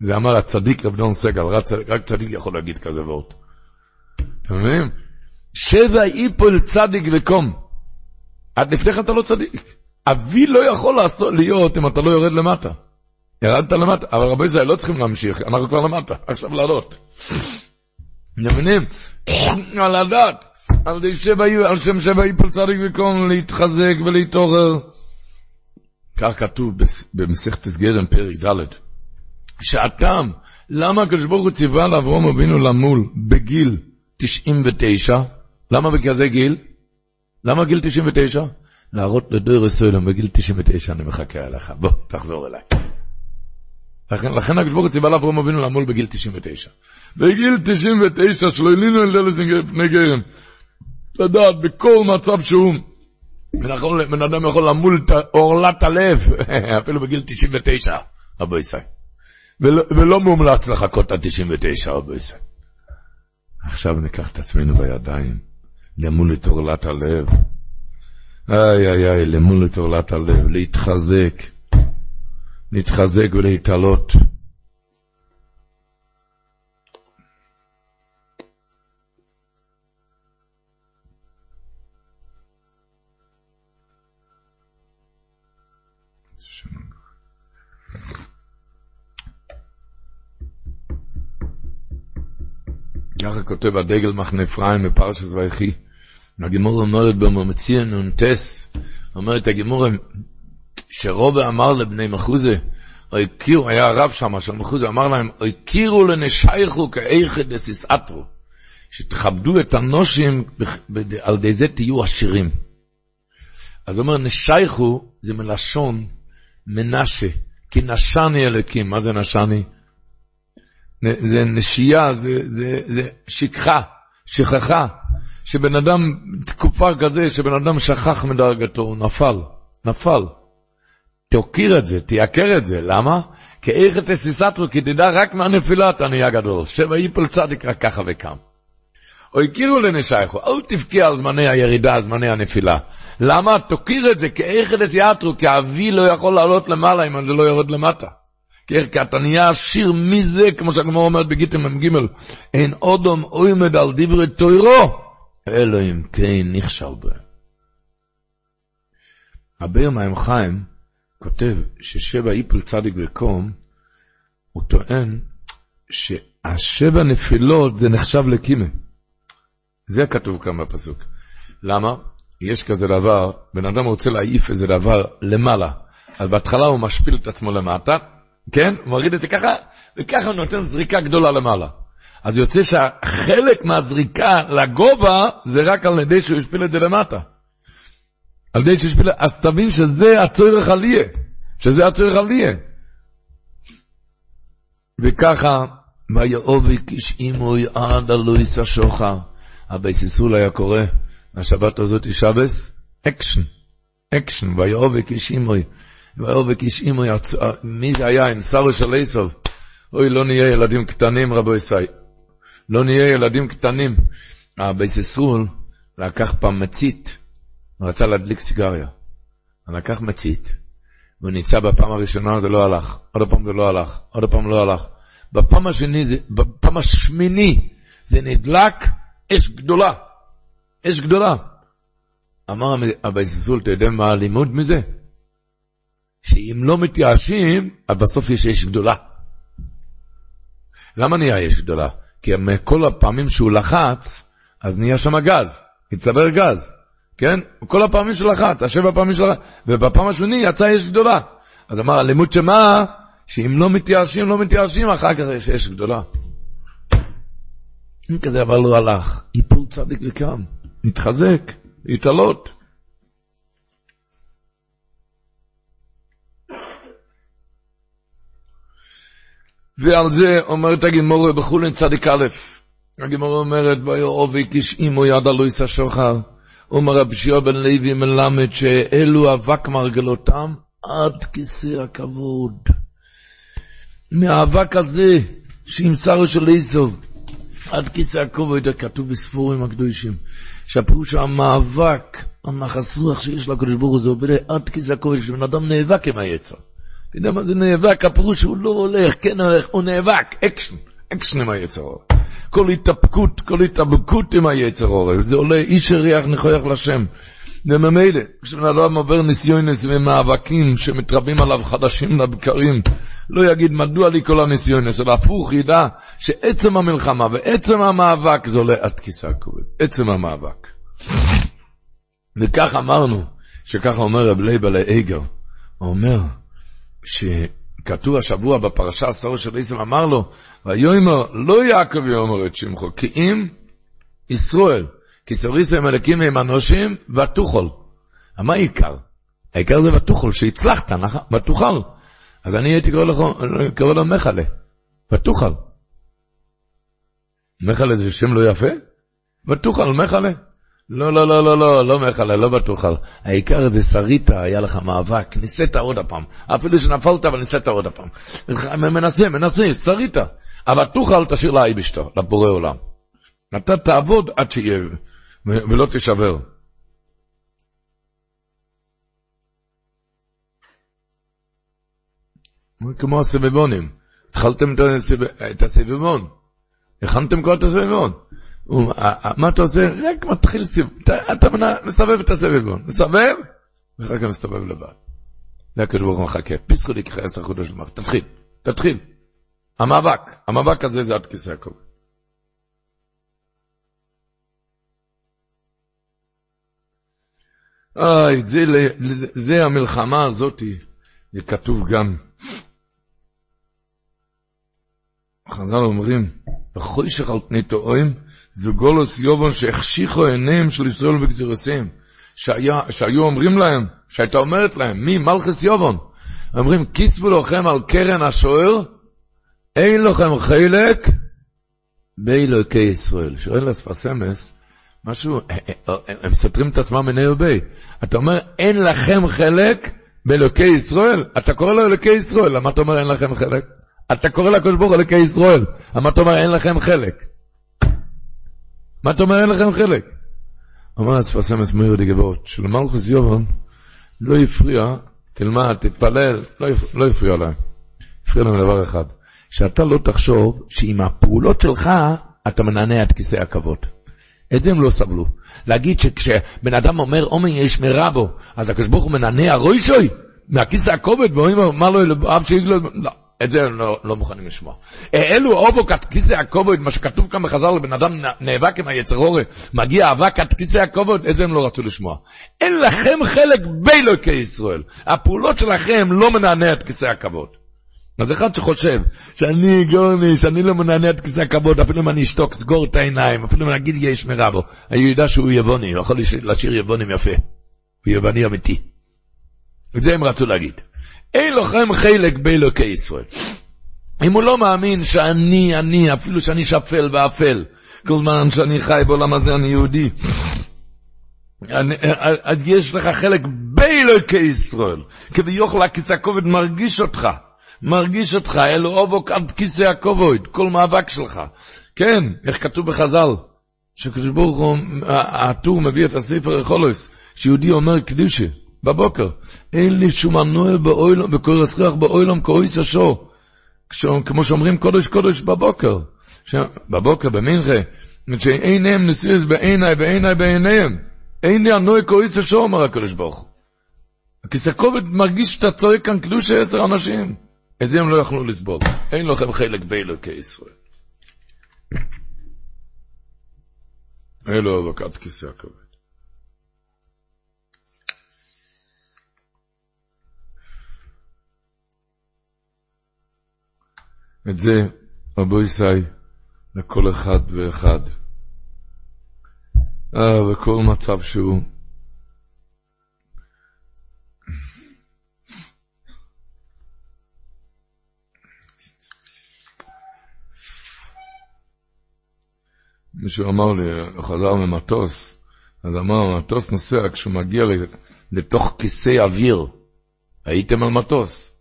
זה אמר הצדיק רב דון סגל, רק, רק צדיק יכול להגיד כזה וורט. אתם מבינים? שבע ייפול צדיק וקום. עד לפני כן אתה לא צדיק. אבי לא יכול לעשות, להיות אם אתה לא יורד למטה. ירדת למטה, אבל רבי ישראל לא צריכים להמשיך, אנחנו כבר למטה, עכשיו לעלות. מבינים? על הדת, על, שם שבע איפל צדיק וקום להתחזק ולהתעורר. כך כתוב במסכת סגרם פרק ד', שהטעם, למה הקדוש ברוך הוא ציווה לאברום אבינו למול בגיל 99? למה בכזה גיל? למה גיל 99? להראות לדור ישראל, בגיל 99 אני מחכה עליך, בוא, תחזור אליי. לכן, לכן הקדוש ברוך הוא ציווה לאברהם אבינו לעמול בגיל 99. בגיל 99 שלא הלינו אל דלס לפני גרם. לדעת בכל מצב שהוא, בן אדם יכול למול את עורלת הלב, אפילו בגיל 99, רבו ישראל. ולא, מומלץ לחכות עד 99, רבו ישראל. עכשיו ניקח את עצמנו בידיים, למול את עורלת הלב. איי איי איי, למול את עורלת הלב, להתחזק. להתחזק ולהתעלות. ככה כותב הדגל מחנה אפרים בפרשת ויחי. הגימור אומרת בממציא נ"טס, אומרת הגימור שרובה אמר לבני מחוזה, הכירו, היה הרב שם של מחוזה, אמר להם, הכירו לנשייכו כאיכד דסיסאטרו, שתכבדו את הנושים, על ידי זה תהיו עשירים. אז אומר, נשייכו זה מלשון מנשה, כי נשני אלוקים, מה זה נשני? זה נשייה, זה, זה, זה שכחה, שכחה, שבן אדם, תקופה כזה, שבן אדם שכח מדרגתו, הוא נפל, נפל. תוקיר את זה, תייקר את זה, למה? כי איך תסיסתרו, כי תדע רק מהנפילה אתה נהיה גדול, שבע איפל צדיק רק ככה וקם. או הכירו לנשייכו, אל תבכה על זמני הירידה, זמני הנפילה. למה? תוקיר את זה, כי איך תסיאטרו, כי אבי לא יכול לעלות למעלה אם זה לא יורד למטה. כי אתה נהיה עשיר מזה, כמו שהגמור אומרת בגיטם מ"ג, אין אודום עומד על דברי תוירו, אלא אם כן נכשל בהם. הבאר מים חיים, כותב ששבע איפול צדיק וקום, הוא טוען שהשבע נפילות זה נחשב לקימה. זה כתוב כאן בפסוק. למה? יש כזה דבר, בן אדם רוצה להעיף איזה דבר למעלה, אז בהתחלה הוא משפיל את עצמו למטה, כן? הוא מוריד את זה ככה, וככה הוא נותן זריקה גדולה למעלה. אז יוצא שהחלק מהזריקה לגובה זה רק על ידי שהוא השפיל את זה למטה. על ידי שיש פילה, אז תבין שזה הצורך עליה, שזה הצורך עליה. וככה ויעובק איש אימוי עד הלויס השוחר. הבייסיסול היה קורא, השבת הזאת היא שבת, אקשן, אקשן, ויאבק איש עמו. ויאבק איש עמו, מי זה היה עם שרו של עשיו? אוי, לא נהיה ילדים קטנים, רבותי ישראל. לא נהיה ילדים קטנים. הבית ישראל לקח פעם מצית, הוא רצה להדליק סיגריה. הוא לקח מצית, והוא ניסה בפעם הראשונה, זה לא הלך. עוד פעם זה לא הלך. עוד פעם לא הלך. בפעם השני, זה, בפעם השמיני, זה נדלק אש גדולה. אש גדולה. אמר הבייססול, אתה יודע מה הלימוד מזה? שאם לא מתייאשים, אז בסוף יש אש גדולה. למה נהיה אש גדולה? כי מכל הפעמים שהוא לחץ, אז נהיה שם גז, הצטבר גז, כן? כל הפעמים שהוא לחץ, השבע פעמים שהוא לחץ, ובפעם השני יצא אש גדולה. אז אמר, הלימוד שמה? שאם לא מתייאשים, לא מתייאשים, אחר כך יש אש גדולה. אם כזה אבל לא הלך, יפול צדיק וקם, נתחזק, להתעלות. ועל זה אומרת הגמורה בחולין צדיק א', הגמורה אומרת, ויאובי כשאימו יד אלוהיס השוחר, אומר רבי שיוע בן לוי מלמד שאלו אבק מרגלותם עד כיסא הכבוד. מהאבק הזה שימסר של איסוב, עד כיסא הכובד, כתוב בספורים הקדושים, שהפירוש המאבק, הנחס רוח שיש לקדוש ברוך הוא, זה עובד עד כיסא הכובד, שבן אדם נאבק עם היצר. אתה יודע מה זה נאבק? הפירוש הוא לא הולך, כן הולך, הוא נאבק, אקשן, אקשן עם היצר. כל התאפקות, כל התאבקות עם היצר עורף, זה עולה איש הריח נכויח לשם. וממילא, כשבן אדם עובר ניסיונות ומאבקים שמתרבים עליו חדשים לבקרים, לא יגיד מדוע לי כל הניסיונות, אלא הפוך ידע שעצם המלחמה ועצם המאבק זה עולה עד כיסא הכבוד, עצם המאבק. וכך אמרנו, שככה אומר רב לייבל'ה אייגר, הוא אומר, שכתוב השבוע בפרשה השר של עשיו, אמר לו, ויאמר, לא יעקב יאמר עוד שמך, כי אם ישראל, כי סוריסם אלוקים עם אנושים, ותוכל. מה העיקר? העיקר זה ותוכל, שהצלחת, נכון? ותוכל. אז אני הייתי קורא לו מחלה, ותוכל. מחלה זה שם לא יפה? ותוכל, מחלה. לא, לא, לא, לא, לא, לא מחלה, לא בתוכל. העיקר זה שרית, היה לך מאבק, ניסית עוד הפעם. אפילו שנפלת, אבל ניסית עוד הפעם. מנסה, מנסה, שרית. אבל תוכל, תשאיר לאייבשתו, לבורא עולם. אתה תעבוד עד שיהיה, ולא תשבר. כמו הסבבונים. התחלתם את הסבבון. הכנתם כבר את הסבבון. מה אתה עושה? רק מתחיל סיבוב. אתה מסבב את הסבבון. מסבב, ואחר כך מסתובב לבד. זה הקדוש ברוך הוא מחכה. פיסחו לי כחייס לחודש למערכת. תתחיל, תתחיל. המאבק, המאבק הזה זה עד כיסא יעקב. אוי, זה, זה, המלחמה הזאתי, זה כתוב גם. חז"ל אומרים, בחוישך על פני תאוים, זה גולוס יובון שהחשיכו עיניהם של ישראל בגזירסיהם. שהיו אומרים להם, שהייתה אומרת להם, מי? מלכס יובון. אומרים, קיצבו לכם על קרן השוער, אין לכם חלק באלוקי ישראל. שואל אספסמס, משהו, אה, אה, אה, הם סותרים את עצמם מני ובי. אתה אומר, אין לכם חלק באלוקי ישראל? אתה קורא לו אלוקי ישראל, למה אתה אומר אין לכם חלק? אתה קורא לקדוש ברוך אלוקי ישראל, למה אתה אומר אין לכם חלק? מה אתה אומר אין לכם חלק? אמר אספסמס מאיר די גבורת, שלמלכוס יובן לא הפריע, תלמד, תתפלל, לא, לא הפריע להם. הפריע להם דבר אחד. שאתה לא תחשוב שעם הפעולות שלך אתה מנענע את כיסא הכבוד. את זה הם לא סבלו. להגיד שכשבן אדם אומר עומר יש מרבו, אז הקדוש ברוך הוא מנענע רוישוי מהכיסא הכובד ואומר מה לו אב שיגלו, לא. את זה הם לא, לא מוכנים לשמוע. אלו אובו כת כיסא הכובד, מה שכתוב כאן בחז"ל, לבן אדם נאבק עם היצר הורה, מגיע אבק כת כיסא הכובד, את זה הם לא רצו לשמוע. אין לכם חלק באלוקי ישראל. הפעולות שלכם לא מנענע את כיסא הכבוד. אז אחד שחושב שאני גורני, שאני לא מנענע את כיסא הכבוד, אפילו אם אני אשתוק, סגור את העיניים, אפילו אם אני אגיד יש מרבו, אני יודע שהוא יבוני, הוא יכול לשיר יבונים יפה. הוא יווני אמיתי. את זה הם רצו להגיד. אין לכם חלק באלוקי ישראל. אם הוא לא מאמין שאני, אני, אפילו שאני שפל ואפל, כל זמן שאני חי בעולם הזה אני יהודי, אז יש לך חלק באלוקי ישראל, כביכול הכיסא הכובד מרגיש אותך, מרגיש אותך, אלו אובוק עד כיסא הכובד, כל מאבק שלך. כן, איך כתוב בחז"ל, שקדוש ברוך הוא, הטור מביא את הספר החולוס, שיהודי אומר קדושי, בבוקר, אין לי שום מנוע באוילום, וכל הסכרח באוילום כאויס השור, כמו שאומרים קודש קודש בבוקר, בבוקר, במנחה, שאין נסיעס בעיניי ועיניי בעיניהם. אין לי הנוי קוריס השור, אומר הקדוש ברוך הוא. הכיסא כובד מרגיש שאתה צועק כאן קדושה עשר אנשים. את זה הם לא יכלו לסבול. אין לכם חלק באלוקי ישראל. אלו אבקת כיסא הכובד. את זה, רבו ישי, לכל אחד ואחד. אה, בכל מצב שהוא. מישהו אמר לי, הוא חזר ממטוס, אז אמר, המטוס נוסע כשהוא מגיע לתוך כיסא אוויר. הייתם על מטוס.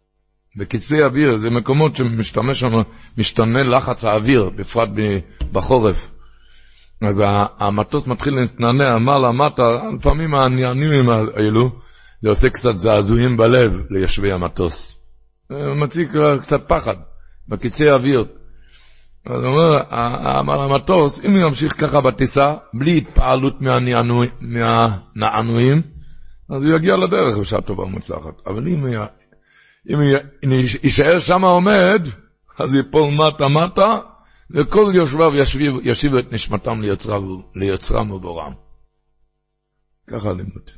וכיסא אוויר זה מקומות שמשתמש שם, משתנה לחץ האוויר, בפרט בחורף. אז המטוס מתחיל להתנענע מעלה מטה, לפעמים העניינים האלו, זה עושה קצת זעזועים בלב ליושבי המטוס. מציג קצת פחד בכיסא האוויר. אז הוא אומר, המטוס, אם הוא ימשיך ככה בטיסה, בלי התפעלות מהנענועים, אז הוא יגיע לדרך בשעה טובה ומוצלחת. אבל אם אם יישאר שם עומד, אז ייפול מטה מטה, וכל יושביו ישיבו את נשמתם ליוצרם ובורם. ככה לימוד.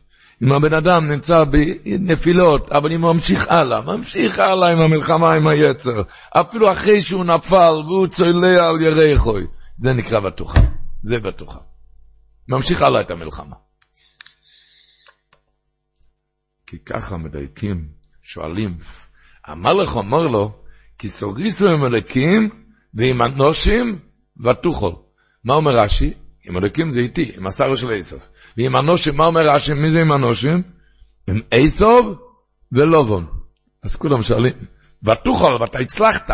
אם הבן אדם נמצא בנפילות, אבל אם הוא ממשיך הלאה, ממשיך הלאה עם המלחמה עם היצר, אפילו אחרי שהוא נפל והוא צולע על ירחוי, זה נקרא בטוחה, זה בטוחה. ממשיך הלאה את המלחמה. כי ככה מדייקים, שואלים, המלך אומר לו, כי סוריסו הם אלוקים, ועם אנושים ותוכל. מה אומר רש"י? עם אלוקים זה איתי, עם השר של עשב. ועם אנושים, מה אומר רש"י? מי זה עם אנושים? עם עשב ולובון. אז כולם שואלים, ותוכל, ואתה הצלחת.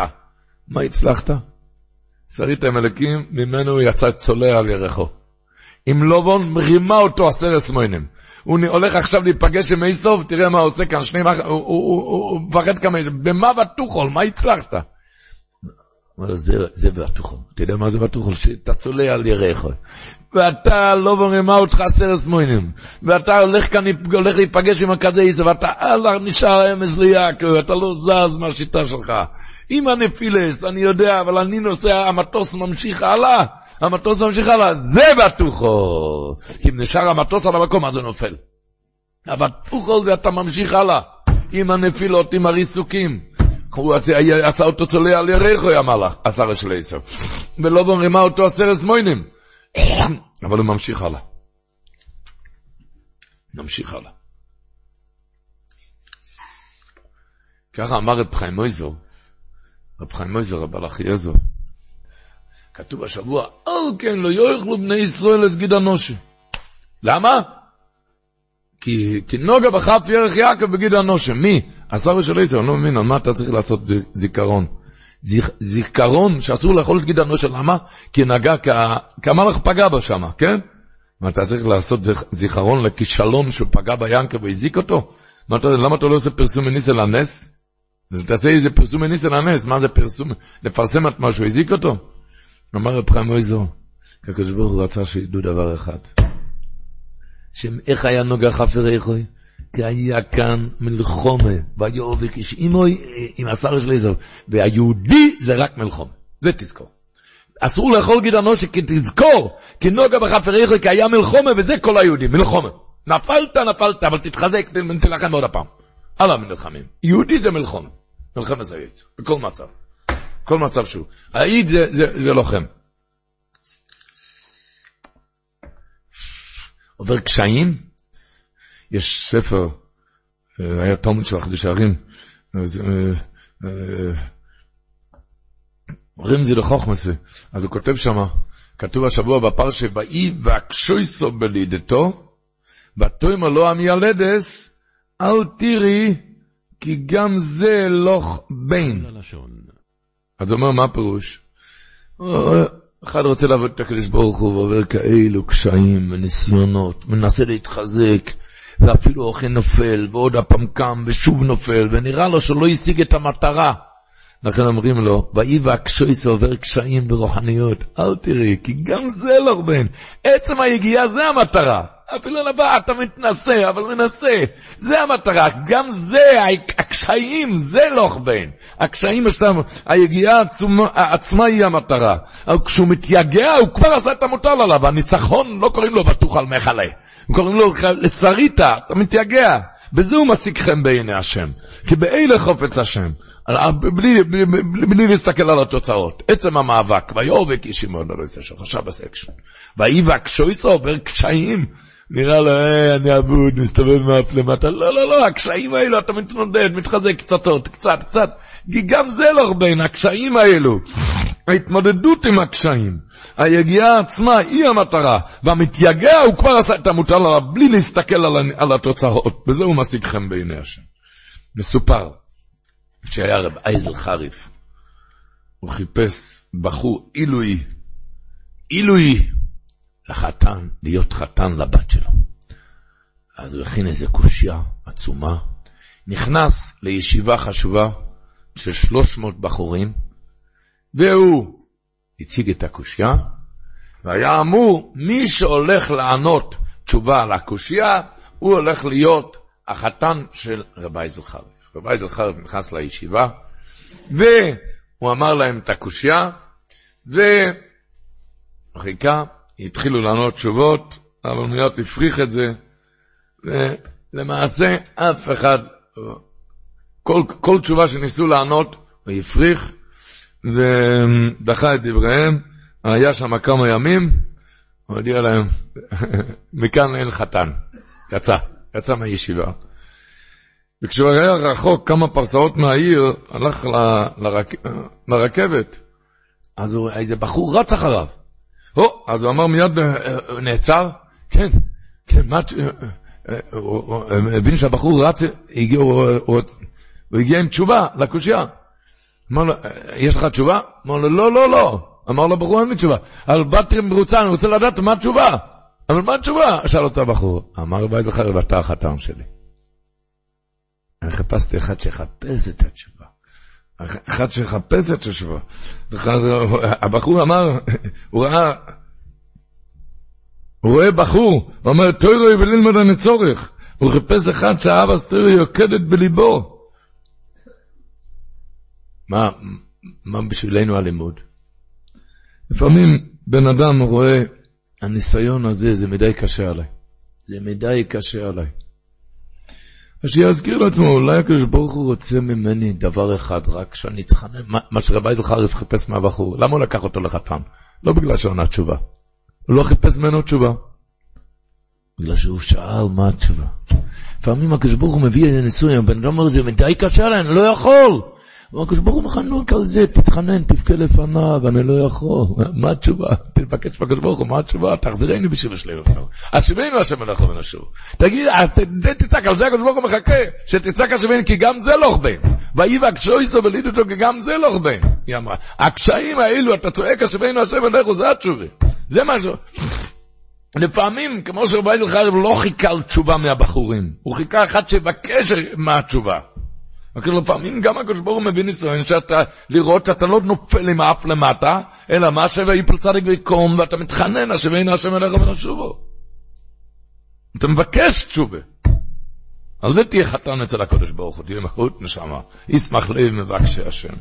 מה הצלחת? שרית עם אלוקים, ממנו יצא צולע על ירחו. עם לובון רימה אותו עשרת מוינים. הוא הולך עכשיו להיפגש עם עשב, תראה מה הוא עושה כאן, שני מח... הוא מפחד כמה, במה ותוכל, מה הצלחת? זה בטוחו. אתה יודע מה זה בטוחו? שאתה צולע על ירח. ואתה לא מרימה אותך עשרת מוינים. ואתה הולך כאן, הולך להיפגש עם הקדייס, ואתה אללה נשאר אמס ליעקב, אתה לא זז מהשיטה שלך. עם הנפילס, אני יודע, אבל אני נוסע, המטוס ממשיך הלאה. המטוס ממשיך הלאה, זה בטוחו. כי אם נשאר המטוס על המקום, אז זה נופל. הבטוחו זה אתה ממשיך הלאה. עם הנפילות, עם הריסוקים. הוא עשה אותו צולע על ירחו, אמר לך, השר של עשר. ולא ברימה אותו עשרת מוינים. אבל הוא ממשיך הלאה. נמשיך הלאה. ככה אמר רב חיים מויזר, רב חיים מויזר, רב הלכי עזר. כתוב השבוע, אל כן לא יאכלו בני ישראל לסגיד אנושי. למה? כי, כי נוגה בכף ירך יעקב בגיד אנושם. מי? השר של עשר, אני לא מבין, על מה אתה צריך לעשות זיכרון? זיכרון שאסור לאכול את גיד אנושם, למה? כי נגע, כי המלאך פגע בו שמה, כן? מה אתה צריך לעשות זיכרון לכישלון שהוא פגע ביעקב והזיק אותו? מה אתה, למה אתה לא עושה פרסום מניס אל הנס? תעשה איזה פרסום מניס אל הנס, מה זה פרסום? לפרסם את מה שהוא הזיק אותו? אמר רב חיים מויזו, כי הקדוש ברוך הוא רצה שידעו דבר אחד. שאיך היה נוגע חפר איכוי? כי היה כאן מלחומה, ויאבק כשאימוי עם השר של עזר, והיהודי זה רק מלחומה, זה תזכור. אסור לאכול גיד אנושי, כי תזכור, כי נוגע בחפר איכוי, כי היה מלחומה, וזה כל היהודים, מלחומה. נפלת, נפלת, אבל תתחזק, תלחם עוד הפעם. הלאה מלחמים. יהודי זה מלחומה. מלחמה זה יצר, בכל מצב. כל מצב שהוא. העיד זה, זה, זה לוחם. עובר קשיים. יש ספר, אה, היה תלמוד של החידוש הערים, אה, אה, אומרים זה לחוכמסה. אז הוא כותב שמה, כתוב השבוע בפרשה, ואי והקשויסו בלידתו, ותאמר לו המיילדס, אל תראי, כי גם זה לוך בין. אז הוא אומר, מה הפירוש? אחד רוצה לעבוד את הקדוש ברוך הוא ועובר כאלו קשיים וניסיונות, מנסה להתחזק, ואפילו אוכל נופל, ועוד הפעם קם, ושוב נופל, ונראה לו שלא השיג את המטרה. לכן אומרים לו, ויהי והקשויס עובר קשיים ברוחניות, אל תראי, כי גם זה לא בן. עצם היגיעה זה המטרה. אפילו לבא, אתה מתנשא, אבל מנסה. זה המטרה, גם זה, הקשיים, זה לא בן. הקשיים שלנו, היגיעה עצמה, עצמה היא המטרה. אבל כשהוא מתייגע, הוא כבר עשה את המוטל עליו. הניצחון, לא קוראים לו בטוח על מחלה. קוראים לו לשריטה, אתה מתייגע. בזה הוא משיג חן בעיני השם. כי באלה חופץ השם. בלי, בלי, בלי, בלי להסתכל על התוצאות. עצם המאבק, ויאבק איש עמו לא יצא חשב בסקשן. ויבק שויסו עובר קשיים. נראה לו, אה, אני אבוד, מסתובב מאף למטה. לא, לא, לא, הקשיים האלו, אתה מתמודד, מתחזק קצת עוד, קצת, קצת. כי גם זה לא בין הקשיים האלו. ההתמודדות עם הקשיים, היגיעה עצמה היא המטרה, והמתייגע הוא כבר עשה את המוטל עליו בלי להסתכל על התוצאות, בזה הוא משיג חן בעיני השם. מסופר שהיה רב אייזל חריף, הוא חיפש בחור עילוי, עילוי לחתן, להיות חתן לבת שלו. אז הוא הכין איזה קושייה עצומה, נכנס לישיבה חשובה של 300 בחורים, והוא הציג את הקושייה, והיה אמור, מי שהולך לענות תשובה על הקושייה, הוא הולך להיות החתן של רבי אייזל חריף. רבי אייזל חריף נכנס לישיבה, והוא אמר להם את הקושייה, וחיכה, התחילו לענות תשובות, אבל מיד הפריך את זה, ולמעשה אף אחד, כל, כל תשובה שניסו לענות, הוא הפריך, ודחה את דבריהם, היה שם כמה ימים, הוא הודיע להם, מכאן אין חתן, יצא, יצא מהישיבה. וכשהוא היה רחוק כמה פרסאות מהעיר, הלך. לרכבת, אז הוא, איזה בחור רץ אחריו. או, אז הוא אמר מיד, הוא נעצר, כן, כן, מה, הוא הבין שהבחור רץ, הוא הגיע עם תשובה לקושייה. אמר לו, יש לך תשובה? אמר לו, לא, לא, לא. אמר לו, בחור, אין לי תשובה. אבל באתי מרוצה, אני רוצה לדעת מה התשובה. אבל מה התשובה? שאל אותו הבחור. אמר רבי זכר, אתה החתן שלי. אני חיפשתי אחד שיחפש את התשובה. אחד שיחפש את התשובה. הבחור אמר, הוא ראה, הוא רואה בחור, הוא אומר, תוירוי וללמוד אני צורך. הוא חיפש אחד שהאבא סטורי יוקדת בליבו. מה, מה בשבילנו הלימוד? לפעמים בן אדם רואה, הניסיון הזה זה מדי קשה עליי. זה מדי קשה עליי. שיזכיר לעצמו, אולי הקדוש ברוך הוא רוצה ממני דבר אחד, רק שאני אתחנן, מה, שרבי אלחריף חיפש מהבחור, למה הוא לקח אותו לחתן? לא בגלל שהוא ענה תשובה. הוא לא חיפש ממנו תשובה. בגלל שהוא שאל מה התשובה. לפעמים הקדוש ברוך הוא מביא ניסוי, הבן אדם אומר, זה מדי קשה אני לא יכול. הקדוש ברוך הוא מחנוק על זה, תתחנן, תבכה לפניו, אני לא יכול. מה התשובה? תבקש בקדוש ברוך הוא, מה התשובה? תחזירני בשביל שלנו. אשמנו השם מלאכו ונשוב. תגיד, זה תצעק, על זה הקדוש ברוך הוא מחכה, שתצעק אשמנו, כי גם זה לא בן. והקשו איסו וליד אותו, כי גם זה לא בן. היא אמרה, הקשיים האלו, אתה צועק אשמנו השם מלאכו, זה התשובה. זה מה ש... לפעמים, כמו שרבי אלחרב לא חיכה לתשובה מהבחורים, הוא חיכה אחד שיבקש מה התשובה. כאילו פעמים גם הקדוש ברוך הוא מביא ניסיון שאתה, לראות שאתה לא נופל עם האף למטה, אלא מה שווה יפל צדיק ויקום, ואתה מתחנן, השווה הנה השם אליך ונשובו. אתה מבקש תשובה. על זה תהיה חתן אצל הקדוש ברוך הוא, תהיה מהות נשמה. ישמח לב מבקשי השם.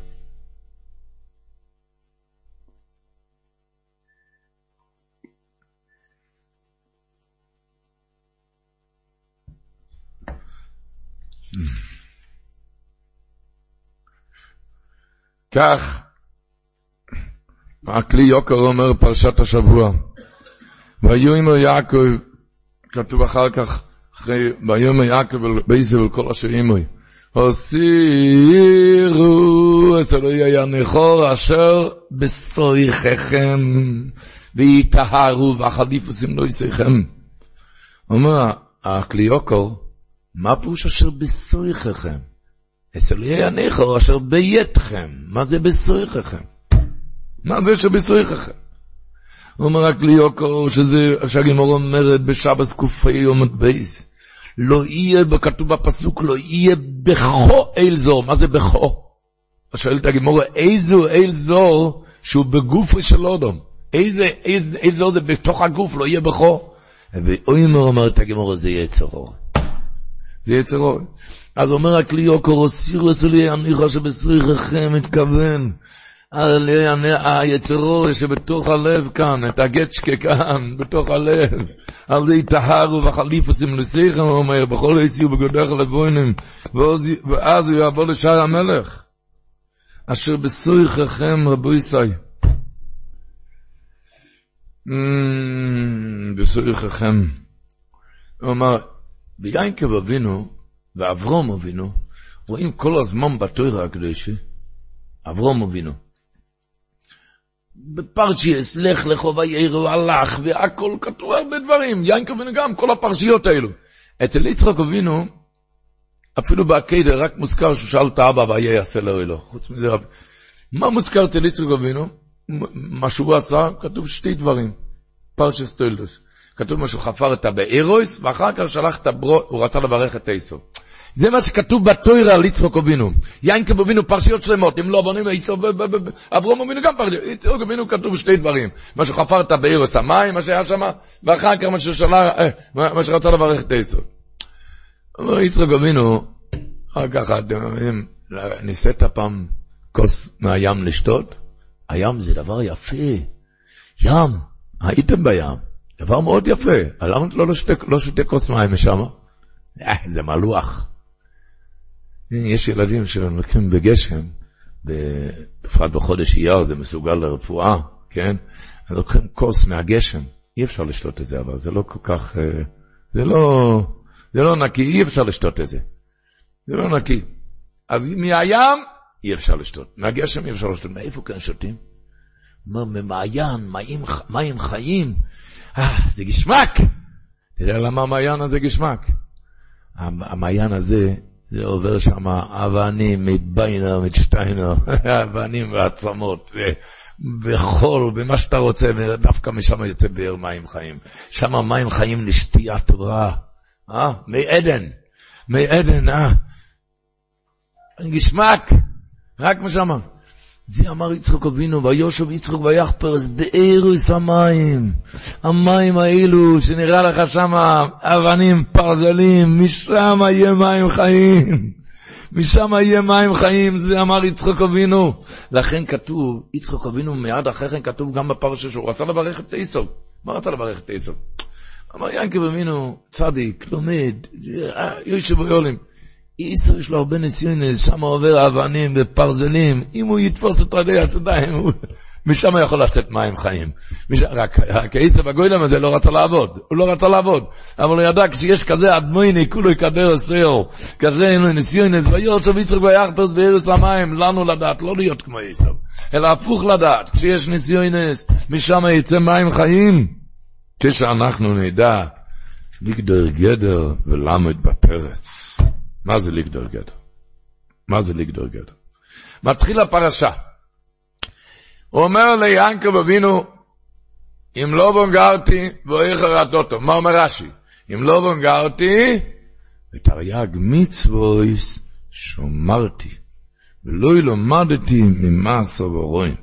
Mm. כך, הכלי יוקר אומר פרשת השבוע, ויאמר יעקב, כתוב אחר כך, אחרי ויאמר יעקב באיזה וכל אשר אימוי, הסירו את אלוהי הנכור אשר בסויככם ויטהרו והחליפוסים לא יסיכם. אומר הקליוקור, מה פירוש אשר בסויככם? אצל יהיה הנכור אשר ביתכם. מה זה בסויככם? מה זה שבסויככם? הוא אומר רק ליוקו, שזה, שהגימור אומרת בשבס קופי יום בייס. לא יהיה, כתוב בפסוק, לא יהיה בכו אל זור. מה זה בכו? שואלת הגימור, איזו אל זור שהוא בגופו של אודום? איזה, איזה, איזה זה בתוך הגוף, לא יהיה בכו? ואוימר אומרת הגימור, זה יצר אור. זה יצר אור. אז אומר הכלי יוקר, סירו אסולי, אני חושב שבסריככם מתכוון. היצרו שבתוך הלב כאן, את הגצ'קה כאן, בתוך הלב. על זה יטהרו וחליפוסים לשיחם, הוא אומר, בכל עשי ובגודך לבוינים, ואז הוא יעבור לשער המלך. אשר בסויככם רבו ישי. בסויככם. הוא אמר, ביינקב אבינו, ואברום אבינו, רואים כל הזמן בתוירה הקדושה, אברום אבינו. בפרשיאס, לך לך ויירו הלך, והכל כתוב הרבה דברים, יין כבינו גם, כל הפרשיות האלו. אצל יצחק אבינו, אפילו בעקדה רק מוזכר שהוא שאל את האבא ויהיה יעשה לו אלו. חוץ מזה, מה מוזכר אצל יצחק אבינו? מה שהוא עשה, כתוב שתי דברים. פרשס טולדוס. כתוב משהו חפר את הבארויס, ואחר כך שלח את הברו, הוא רצה לברך את עשו. זה מה שכתוב בתוירה על יצחוק אבינו. יינקב אבינו פרשיות שלמות, אם לא בונים עשו, אברום אבינו גם פרשיות. יצחוק אבינו כתוב שתי דברים. מה שחפר את הבארויס המים, מה שהיה שם, ואחר כך מה ששלח, אה, מה שרצה לברך את עשו. אומר יצחוק אבינו, אחר כך אתם יודעים, ניסית פעם כוס מהים לשתות? הים זה דבר יפה. ים, הייתם בים. דבר מאוד יפה, למה אתה לא שותה, לא שותה כוס מים משם? אה, זה מלוח. יש ילדים שלוקחים בגשם, בפרט בחודש אייר זה מסוגל לרפואה, כן? אז לוקחים כוס מהגשם, אי אפשר לשתות את זה, אבל זה לא כל כך, אה, זה לא, זה לא נקי, אי אפשר לשתות את זה. זה לא נקי. אז מהים אי אפשר לשתות, מהגשם אי אפשר לשתות, מאיפה כן שותים? ממעיין, מים, מים חיים, אה, זה גשמק. יודע למה המעיין הזה גשמק? המעיין הזה, זה עובר שם אבנים מביינר, מצ'טיינר, אבנים ועצמות, וחול, ומה שאתה רוצה, ודווקא משם יוצא באר מים חיים. שם מים חיים לשתיית תורה, אה? מעדן, מעדן, אה? גשמק, רק משם. זה אמר יצחק אבינו, ויושב יצחק ויחפרס בארוס המים. המים האלו שנראה לך שם אבנים, פרזלים, משם יהיה מים חיים. משם יהיה מים חיים, זה אמר יצחק אבינו. לכן כתוב, יצחק אבינו מיד אחרי כן כתוב גם בפרשה שהוא רצה לברך את עשו. מה רצה לברך את עשו? אמר ינקב אבינו, צדיק, לומד, יושב ביולים. איסו יש לו הרבה ניסיונס, שם עובר אבנים וברזלים, אם הוא יתפוס את רגלי הצדיים, משם יכול לצאת מים חיים. מש... רק, רק איסו בגוילם הזה לא רצה לעבוד, הוא לא רצה לעבוד, אבל הוא ידע כשיש כזה אדמויני, כולו יקדר אסר, כזה ניסיונס, ויורצו ויצחק ויחפש בארץ למים, לנו לדעת, לא להיות כמו איסו, אלא הפוך לדעת, כשיש ניסיונס, משם יצא מים חיים, כשאנחנו נדע לגדר גדר ולמד בפרץ. מה זה לגדול גדר? מה זה לגדול גדר? מתחיל הפרשה. הוא אומר ליענקב אבינו, אם לא בונגרתי, ואיך רעדותו. מה אומר רש"י? אם לא בונגרתי, ותרי"ג מצוויס שומרתי, ולא למדתי ממעשר ורואים.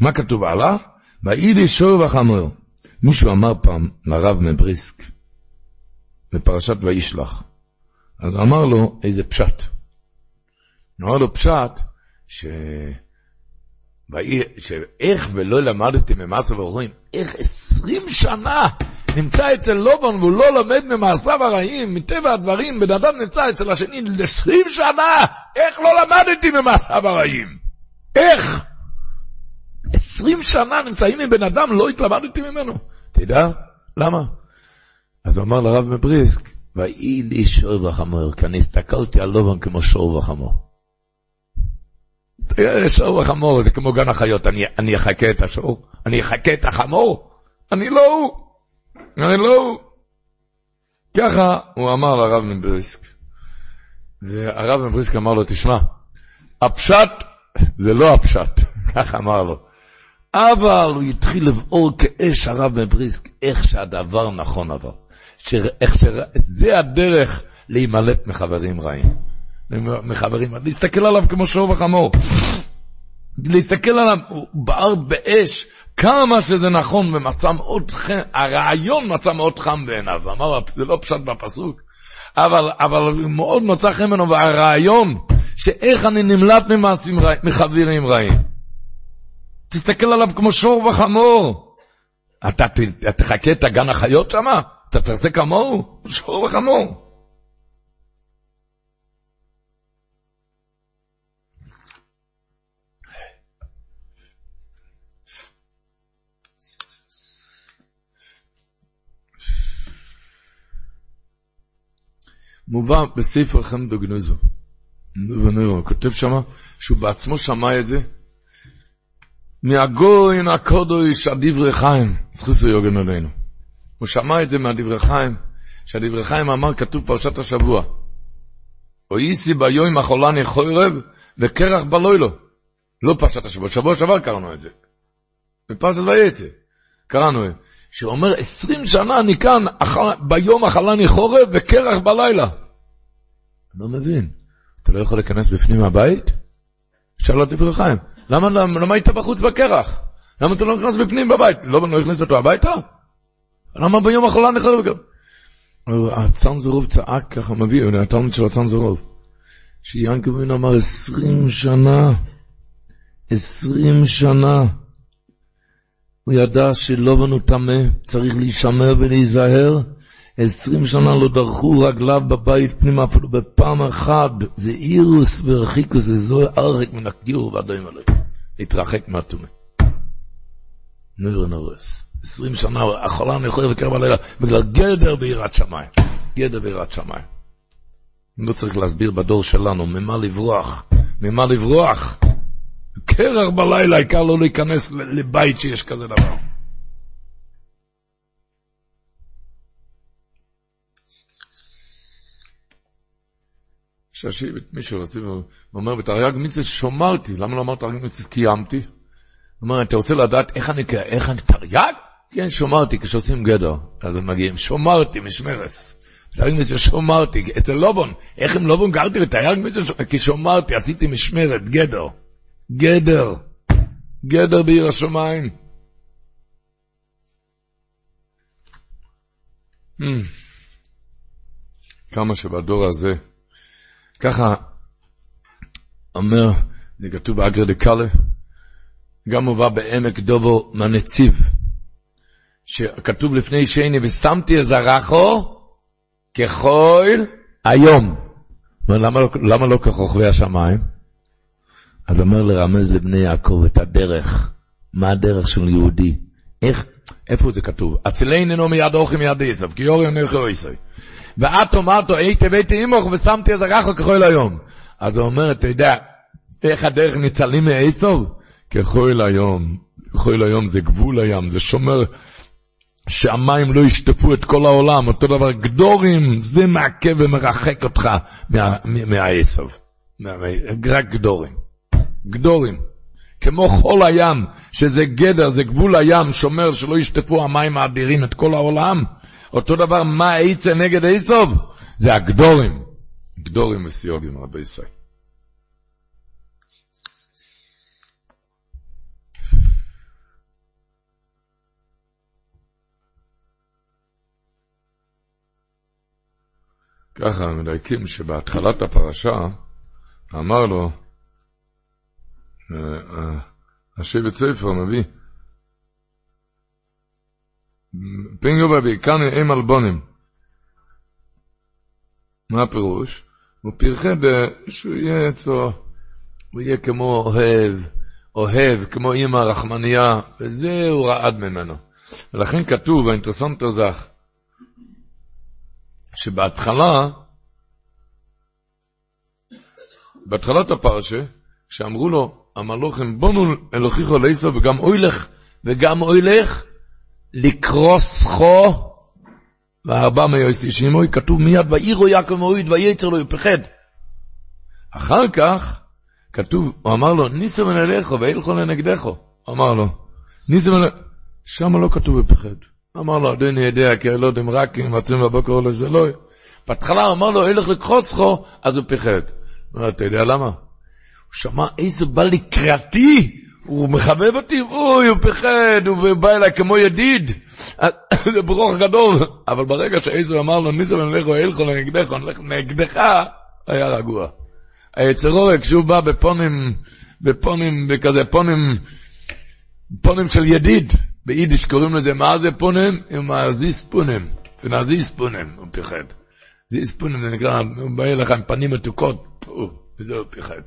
מה כתוב הלאה? ואילי שור וחמור. מישהו אמר פעם לרב מבריסק, בפרשת וישלח, אז אמר לו איזה פשט. אמר לו פשט, ש... שאיך ולא למדתי ממעשיו הרעים, איך עשרים שנה נמצא אצל לובון והוא לא לומד ממעשיו הרעים, מטבע הדברים, בן אדם נמצא אצל השני עשרים שנה, איך לא למדתי ממעשיו הרעים? איך? עשרים שנה נמצאים עם בן אדם, לא התלמדתי ממנו. תדע, למה? אז אמר לרב מבריסק, ויהי לי שור וחמור, כי אני הסתכלתי על לובן כמו שור וחמור. שור וחמור זה כמו גן החיות, אני, אני אחכה את השור, אני אחכה את החמור, אני לא הוא, אני לא הוא. ככה הוא אמר לרב מבריסק. והרב מבריסק אמר לו, תשמע, הפשט זה לא הפשט, ככה אמר לו. אבל הוא התחיל לבעור כאש הרב מבריסק, איך שהדבר נכון עבר. איך ש... זה הדרך להימלט מחברים רעים. מחברים, להסתכל עליו כמו שור וחמור. להסתכל עליו, הוא בער באש, כמה שזה נכון, ומצא מאוד חם, הרעיון מצא מאוד חם בעיניו, אמר, זה לא פשט בפסוק, אבל, אבל מאוד מצא חן ממנו, והרעיון, שאיך אני נמלט ממעשים רעים, מחברים רעים. תסתכל עליו כמו שור וחמור. אתה תחכה את הגן החיות שמה? אתה תעשה כמוהו? שור וחמור. מובא בספר חמדו גנוזו. הוא כותב שמה שהוא בעצמו שמע את זה מהגוין הקודש הדברי חיים, זכוסו יוגן עלינו. הוא שמע את זה מהדברי חיים, שהדברי חיים אמר, כתוב פרשת השבוע, אויסי ביום החולני חורב וקרח בלוילו. לא פרשת השבוע, שבוע שעבר קראנו את זה. בפרשת ויצא, קראנו את זה. שאומר, עשרים שנה אני כאן, ביום אכלני חורב וקרח בלילה. אני לא מבין. אתה לא יכול להיכנס בפנים הבית? שאל אותי דברי חיים. למה, למה, למה היית בחוץ בקרח? למה אתה לא נכנס בפנים בבית? לא, לא הכניס אותו הביתה? למה ביום החולה נחרב גם? הצנזרוב צעק ככה, מביא, התלמיד של הצנזרוב, שיענקבין אמר עשרים שנה, עשרים שנה, הוא ידע שלא בנו טמא, צריך להישמר ולהיזהר. עשרים שנה לא דרכו רגליו בבית פנימה אפילו בפעם אחת. זה אירוס ורחיקוס, זה זוהר הרחק מן הקיור ועדיין עליו. להתרחק מהטומא. נוירנורס. 20 שנה, החולה נכויה וקרבה לילה, בגלל גדר ביראת שמיים. גדר ביראת שמיים. אני לא צריך להסביר בדור שלנו, ממה לברוח? ממה לברוח? קרח בלילה, העיקר לא להיכנס לבית שיש כזה דבר. שישי, מישהו מישהו, הוא אומר, בתרי"ג מצווה שומרתי, למה לא אמרת תרי"ג מצווה קיימתי? הוא אומר, אתה רוצה לדעת איך אני, איך אני, תרי"ג? כן, שומרתי, כשעושים גדר, אז הם מגיעים, שומרתי משמרס. תרי"ג מצווה שומרתי, אצל לובון, איך עם לובון גרתי בתרי"ג מצווה? כי שומרתי, עשיתי משמרת, גדר. גדר. גדר בעיר השמיים. Hmm. כמה שבדור הזה ככה אומר, זה כתוב באגרא דקאלה, גם מובא בעמק דובו מהנציב, שכתוב לפני שני, ושמתי את זרחו ככל היום. למה, לא, למה לא ככוכבי השמיים? אז אומר לרמז לבני יעקב את הדרך, מה הדרך של יהודי, איך, איפה זה כתוב? אצלנו מיד אוכי מיד עשב, כי יורי נכו עשב. ואת אומרתו, הייתי והייתי עמוך ושמתי איזה רחו ככל היום. אז הוא אומר, אתה יודע, איך הדרך ניצלים מעשור? ככל היום, ככל היום זה גבול הים, זה שומר שהמים לא ישטפו את כל העולם, אותו דבר גדורים, זה מעכב ומרחק אותך מהעשב. רק גדורים. גדורים. כמו חול הים, שזה גדר, זה גבול הים, שומר שלא ישטפו המים האדירים את כל העולם. אותו דבר, מה העיצה נגד איסוב? זה הגדורים. גדורים וסיוגים, רבי ישראל. ככה מדייקים שבהתחלת הפרשה אמר לו, השבט ספר מביא, פינגו בבי, כאן הם אלבונים. מה הפירוש? הוא פרחה שהוא יהיה אצלו, הוא יהיה כמו אוהב, אוהב, כמו אימא רחמניה, וזה הוא רעד ממנו. ולכן כתוב, האינטרסנטו זך, שבהתחלה, בהתחלת הפרשה, שאמרו לו, המלוכים בונו אלוכיכו לאיסו וגם אוילך, וגם אוילך לקרוס חו וארבע מיועס אישימוי, כתוב מיד, ואירו יעקב מוריד, וייצר לו יפחד. אחר כך, כתוב, הוא אמר לו, ניסו מנהלך ואילכו לנגדך. אמר לו, ניסו מנהלך, שם לא כתוב יפחד. אמר לו, אדוני יודע, כי לא יודעים רק אם רצים בבוקר או לזה לא. בהתחלה אמר לו, ילך לקחוץ חו, אז הוא פיחד. אתה יודע למה? הוא שמע איזה בא לקראתי, הוא מחבב אותי, אוי, הוא פחד, הוא בא אליי כמו ידיד. זה ברוך גדול. אבל ברגע שעזר אמר לו, ניסו ונלכו אלכו לנגדך, נגדך, היה רגוע. היצרורה, כשהוא בא בפונים, בפונים, בכזה פונים, פונים של ידיד, ביידיש קוראים לזה, מה זה פונים? עם זיס פונים, ונזיס פונים, הוא פחד. זיס פונים זה נקרא, הוא בא אליך עם פנים מתוקות, וזה הוא פחד.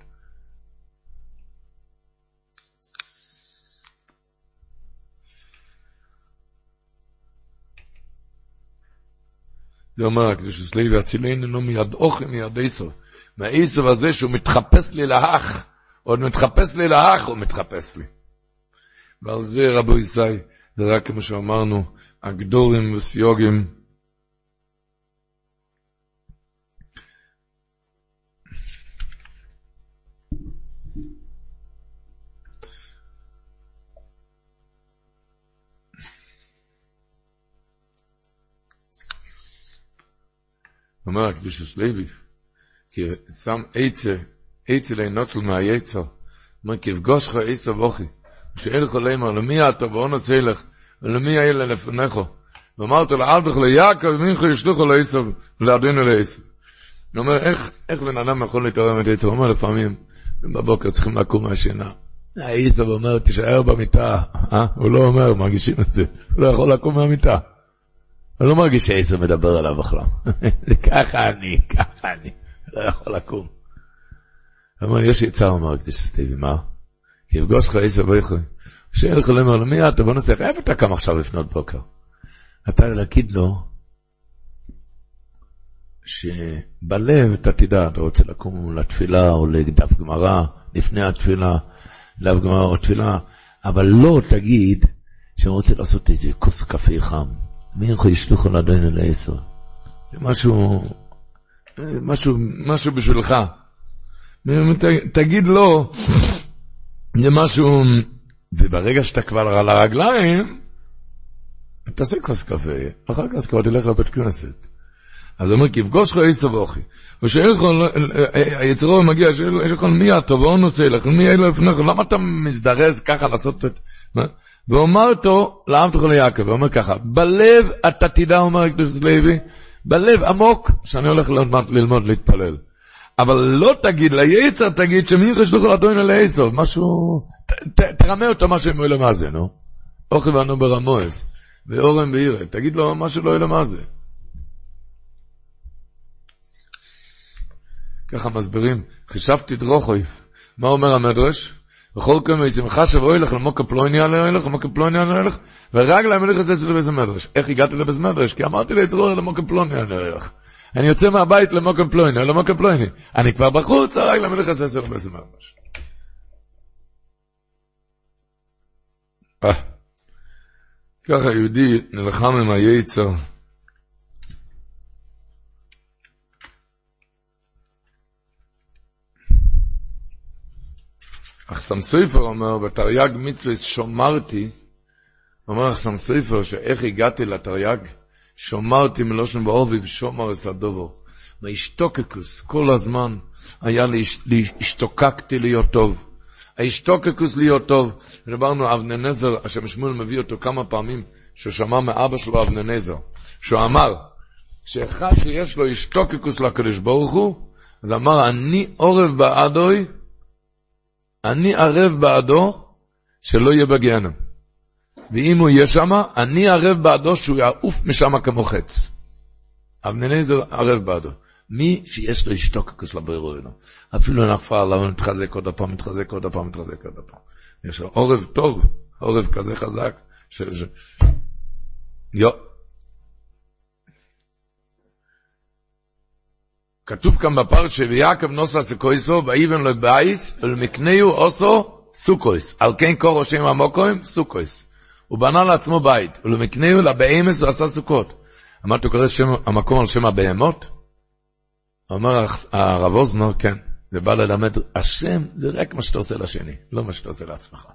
זה אומר הקדוש לוי אצילנו מיד אוכל מיד עשר. מהעשר הזה שהוא מתחפש לי לאח, עוד מתחפש לי לאח, הוא מתחפש לי. ועל זה רבו ישי, זה רק כמו שאמרנו, הגדורים וסיוגים, אומר הקדושס לוי, כי שם עצה, עצה לנוצל מהיצר, אומר כי יפגוש לך עשה וכי, שאין לך לאמר, למי אתה ואונס ילך, ולמי האלה לפניך, ואמרת לו, אל תכל ליעקב, ומינך ישלוחו לעשב, ולעדינו לעשב. הוא אומר, איך, בן אדם יכול להתעורר את עצר? הוא אומר, לפעמים, בבוקר צריכים לקום מהשינה. העשב אומר, תישאר במיטה, אה? הוא לא אומר, מרגישים את זה, הוא לא יכול לקום מהמיטה. אני לא מרגיש שעשר מדבר עליו בכלל. ככה אני, ככה אני, לא יכול לקום. הוא אומר, יש יצר, אמר הקדיש סטיבי, מה? יפגוש לך עשר ויכול. שאין לך לומר לו, מי אתה? בוא נצליח, איפה אתה קם עכשיו לפנות בוקר? אתה להגיד לו, שבלב אתה תדע, אתה רוצה לקום לתפילה או לדף גמרא, לפני התפילה, דף גמרא או תפילה, אבל לא תגיד שאני רוצה לעשות איזה כוס קפה חם. מי יכול לשלוח על אדוני לעשר? זה משהו, משהו, משהו בשבילך. תגיד לו, זה משהו, וברגע שאתה כבר על הרגליים, תעשה כוס קפה, אחר כך כבר תלך לבית כנסת. אז הוא אומר, כי יפגוש לך עשר ואוכי. או שיכול, היצרו מגיע, שיכול מי ואון עושה לך, מי אלו לפניך, למה אתה מזדרז ככה לעשות את... ואומרתו לעם תוכל ליעקב, הוא אומר ככה, בלב אתה תדע, אומר הקדוש לוי, בלב עמוק, שאני הולך ללמוד להתפלל. אבל לא תגיד, ליצר תגיד שמי יחשלוחו לאדוני לעשר, משהו, תרמה אותו משהו עם אוהל מה זה, נו. אוכי ואנו ברמואס, ואורם בעירה, תגיד לו משהו לא אוהל מה זה. ככה מסבירים, חישבתי דרוכוי, מה אומר המדרש? וכל כל מיני שמחה שבו ילך למוקה פלוני על הילך, למוקה פלוני על הילך, ורק להם הלך לזה לבית מדרש. איך הגעתי לבית מדרש? כי אמרתי ליצרור למוקה פלוני על הילך. אני יוצא מהבית למוקה פלוני, למוקה פלוני. אני כבר בחוץ, להם הלך לזה לבית מדרש. ככה יהודי נלחם עם היצר. אחסם סופר אומר, בתרי"ג מצווה שומרתי, אומר אחסם סופר, שאיך הגעתי לתרי"ג, שומרתי מלושן באובי ושומר אסדובו. והשתוקקוס, כל הזמן היה לי, השתוקקתי להיות טוב. ההשתוקקוס להיות טוב. דיברנו אבננזר, השם שמואל מביא אותו כמה פעמים, שהוא שמע מאבא שלו אבננזר, שהוא אמר, שאחד שיש לו השתוקקוס לקדוש ברוך הוא, אז אמר, אני עורב בעדוי, אני ערב בעדו שלא יהיה בגיהנום. ואם הוא יהיה שם, אני ערב בעדו שהוא יעוף משם כמו חץ. אבנניזר ערב בעדו. מי שיש לו השתוקקוס לבירו אלו. אפילו נפל, אבל מתחזק עוד הפעם, מתחזק עוד הפעם, מתחזק עוד הפעם. יש לו עורב טוב, עורב כזה חזק. ש... ש... יו. כתוב כאן בפרשה, ויעקב נוסע סקויסו, ואיבן לו בייס, ולמקנהו עושו סוכויס. על כן קורו שם המוקוים, סוכויס. הוא בנה לעצמו בית, ולמקנהו לבהמס הוא עשה סוכות. אמרת, הוא קורא שם, המקום על שם הבהמות? אומר הרב אוזנר, כן, זה בא ללמד, השם זה רק מה שאתה עושה לשני, לא מה שאתה עושה לעצמך.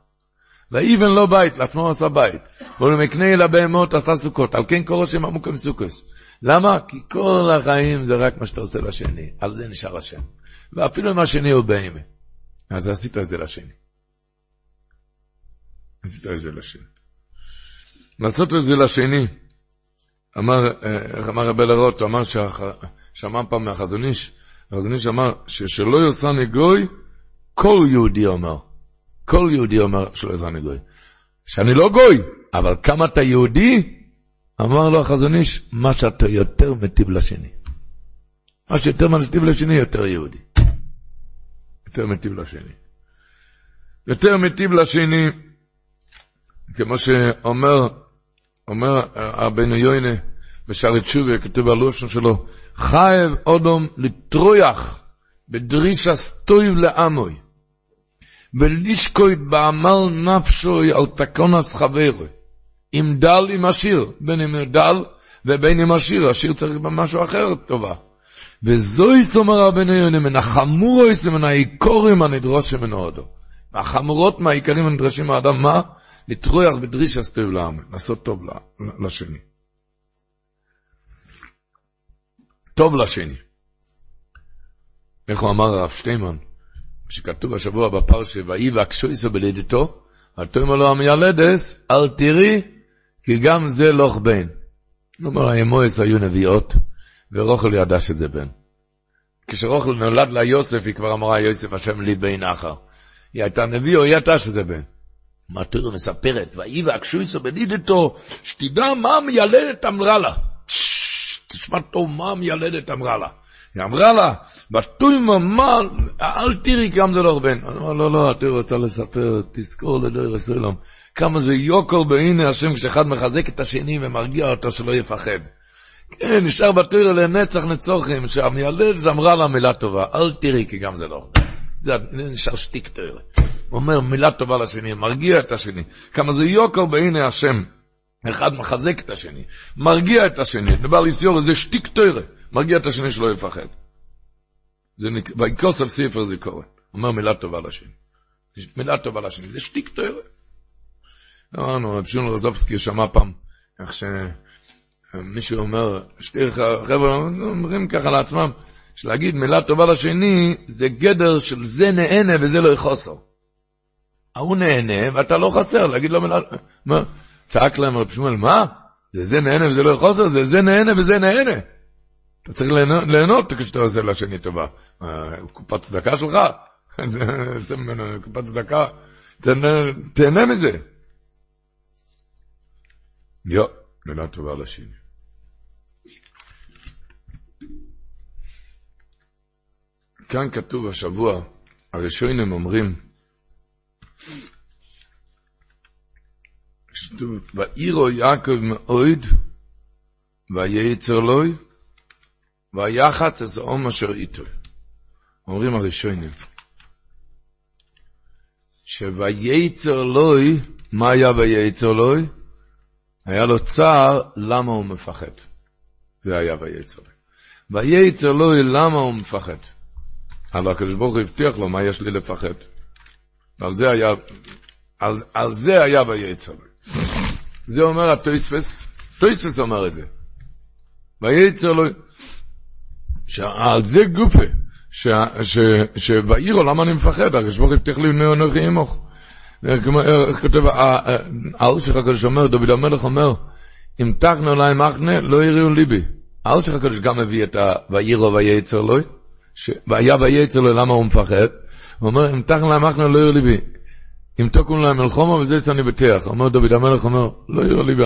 ואיבן לא בית, לעצמו עשה בית. ולמקנה לבהמות עשה סוכות, על כן קורא שם עמוקם סוכוס. למה? כי כל החיים זה רק מה שאתה עושה לשני, על זה נשאר השם. ואפילו אם השני הוא בהמה. אז עשית את זה לשני. עשית את זה לשני. לעשות את זה לשני, אמר, איך אמר רבי לרוט, הוא אמר שמע פעם מהחזון איש, החזון איש אמר ששלא יוסני גוי, כל יהודי אומר. כל יהודי אומר שלא יוסני גוי. שאני לא גוי, אבל כמה אתה יהודי, אמר לו החזון איש, מה שאתה יותר מטיב לשני. מה שיותר מטיב לשני, יותר יהודי. יותר מטיב לשני. יותר מטיב לשני, כמו שאומר, אומר רבנו יוינה, בשערי תשובה, כתוב בלושן שלו, חייב אודום לטרויח בדרישה סטויב לעמוי, ולשקויד בעמל נפשוי על תקונס חברוי. אם דל עם עשיר, בין אם דל ובין אם עשיר, עשיר צריך במשהו אחר טובה. וזוהי סומר רבנו יוני מן החמורויס ומן העיקורים הנדרוש ממנו אודו. החמורות מהעיקרים הנדרשים מהאדם, מה? לטרויח בדרישה סטויב לעמוי, לעשות טוב לשני. טוב לשני. איך הוא אמר הרב שטיימן, שכתוב השבוע בפרשה, ויהי והקשו איסו בלידתו, אל תאמר לו המיילדס, אל תראי, כי גם זה לוך בן. כלומר, האמויס היו נביאות, ורוכל ידע שזה בן. כשרוכל נולד לה יוסף, היא כבר אמרה, יוסף השם לי בן אחר. היא הייתה נביא, או היא ידעה שזה בן. מה תראו מספרת, ויהי והקשו איסו בלידתו, שתדע מה המיילדת אמרה לה. תשמע טוב מה המיילדת אמרה לה. היא אמרה לה, בתוימה, מה, אל תראי גם זה לא רבן. אני אומר, לא, לא, את רוצה לספר, תזכור לדבר הסולם. כמה זה יוקר בעיני השם כשאחד מחזק את השני ומרגיע אותו שלא יפחד. כן, נשאר בתוירה לנצח נצוחים, שהמיילדת אמרה לה מילה טובה, אל תראי כי גם זה לא רבן. זה נשאר שתיק תוירה. אומר מילה טובה לשני, מרגיע את השני. כמה זה יוקר בעיני השם. אחד מחזק את השני, מרגיע את השני, דבר ליסיור זה שטיק תוירה, מרגיע את השני שלא יפחד. זה נק... ביקוסף ספר זה קורה, אומר מילה טובה לשני. מילה טובה לשני, זה שטיק תוירה. אמרנו, רב שמעון רזובסקי שמע פעם, איך שמישהו אומר, שתי חבר'ה אומרים ככה לעצמם, שלהגיד מילה טובה לשני, זה גדר של זה נהנה וזה לא יחוסו. ההוא נהנה ואתה לא חסר, להגיד לו מילה, מה? צעק להם רב שמואל, מה? זה זה נהנה וזה לא חוסר, זה זה נהנה וזה נהנה. אתה צריך ליהנות כשאתה עושה לשני טובה. קופת צדקה שלך, קופת צדקה, תהנה מזה. יו, מילה טובה לשני. כאן כתוב השבוע, הראשונים אומרים, ואירו יעקב מאויד, וייצר לוי, ויחץ את האום אשר איתו. אומרים הראשונים, שוייצר לוי, מה היה וייצר לוי? היה לו צער, למה הוא מפחד? זה היה וייצר לוי. וייצר לוי, למה הוא מפחד? אבל הקדוש ברוך הוא הבטיח לו, מה יש לי לפחד? על זה היה, על, על זה היה וייצר לוי. זה אומר הטויספס, טויספס אומר את זה. וייצר לו, שעל זה גופה, שבעירו למה אני מפחד, הרי שבוך הבטיח לי בני אנוכי עמוך. איך כותב, האלשיך הקדוש אומר, דוד המלך אומר, אם תחנו להם מחנה, לא יראו ליבי. האלשיך הקדוש גם מביא את ה"וירו וייצר לו", והיה וייצר לו, למה הוא מפחד? הוא אומר, אם תחנו להם מחנה, לא יראו ליבי. אם תוקם להם מלחומה וזה אני בטח. אומר דוד המלך, אומר, לא יראה לי,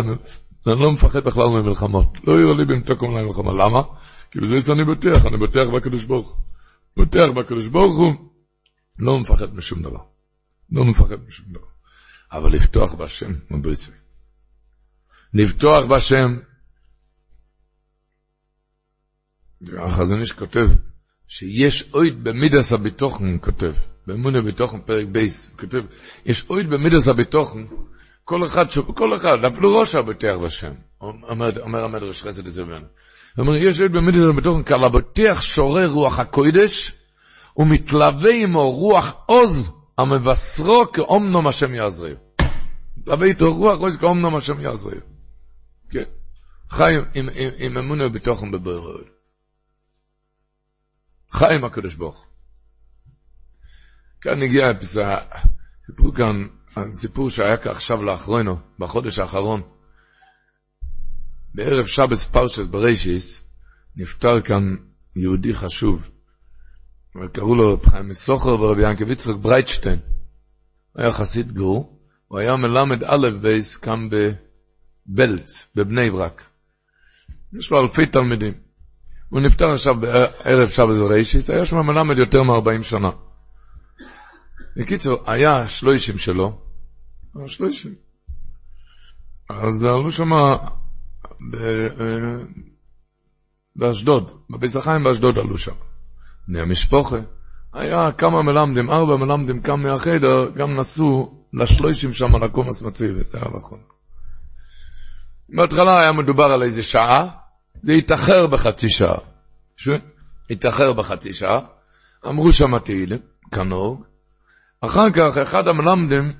אני לא מפחד בכלל ממלחמות. לא יראה לי אם תוקם להם מלחומה. למה? כי בזה אני בטח, אני בטח בקדוש ברוך הוא. בטח בקדוש ברוך הוא, לא מפחד משום דבר. לא מפחד משום דבר. אבל לפתוח בהשם, מבריסי. לפתוח בהשם. החזון איש כותב, שיש אויד במידס הביטוחן, כותב, באמונה ביטוחן, פרק בייס, כותב, יש אויד במידס הביטוחן, כל אחד, כל אחד, אפילו ראש הבטח בשם, אומר, אומר המדרש חסד לזה בן. הוא אומר, יש אויד במידס הביטוחן, כאלה בטח שורר רוח הקוידש, ומתלווה עמו רוח עוז, המבשרו כאומנום השם יעזריו. מתלווה איתו רוח עוז כאומנום השם יעזריו. כן. עם, עם אמונה וביטוחן בבריאות. חיים הקדוש ברוך. כאן הגיע הפיסה, סיפור כאן, סיפור שהיה עכשיו לאחרונו, בחודש האחרון. בערב שבס פרשס ברישיס, נפטר כאן יהודי חשוב. קראו לו חיים מסוחר ורבי יעקב יצחק ברייטשטיין. היה חסיד גור, הוא היה מלמד א' ב' כאן בבלץ, בבני ברק. יש לו אלפי תלמידים. הוא נפטר עכשיו בערב שבת בראשית, היה שם מלמד יותר מ-40 שנה. בקיצור, היה שלושים שלו, שלושים. אז עלו שם באשדוד, בביס החיים באשדוד עלו שם. בני המשפחה. היה כמה מלמדים, ארבע מלמדים קם מהחדר, גם נסעו לשלוישים שם לקומס מציבי, זה היה נכון. בהתחלה היה מדובר על איזה שעה, זה התאחר בחצי שעה. התאחר בחצי שעה, אמרו שם תהילים, כנוג. אחר כך אחד המלמדים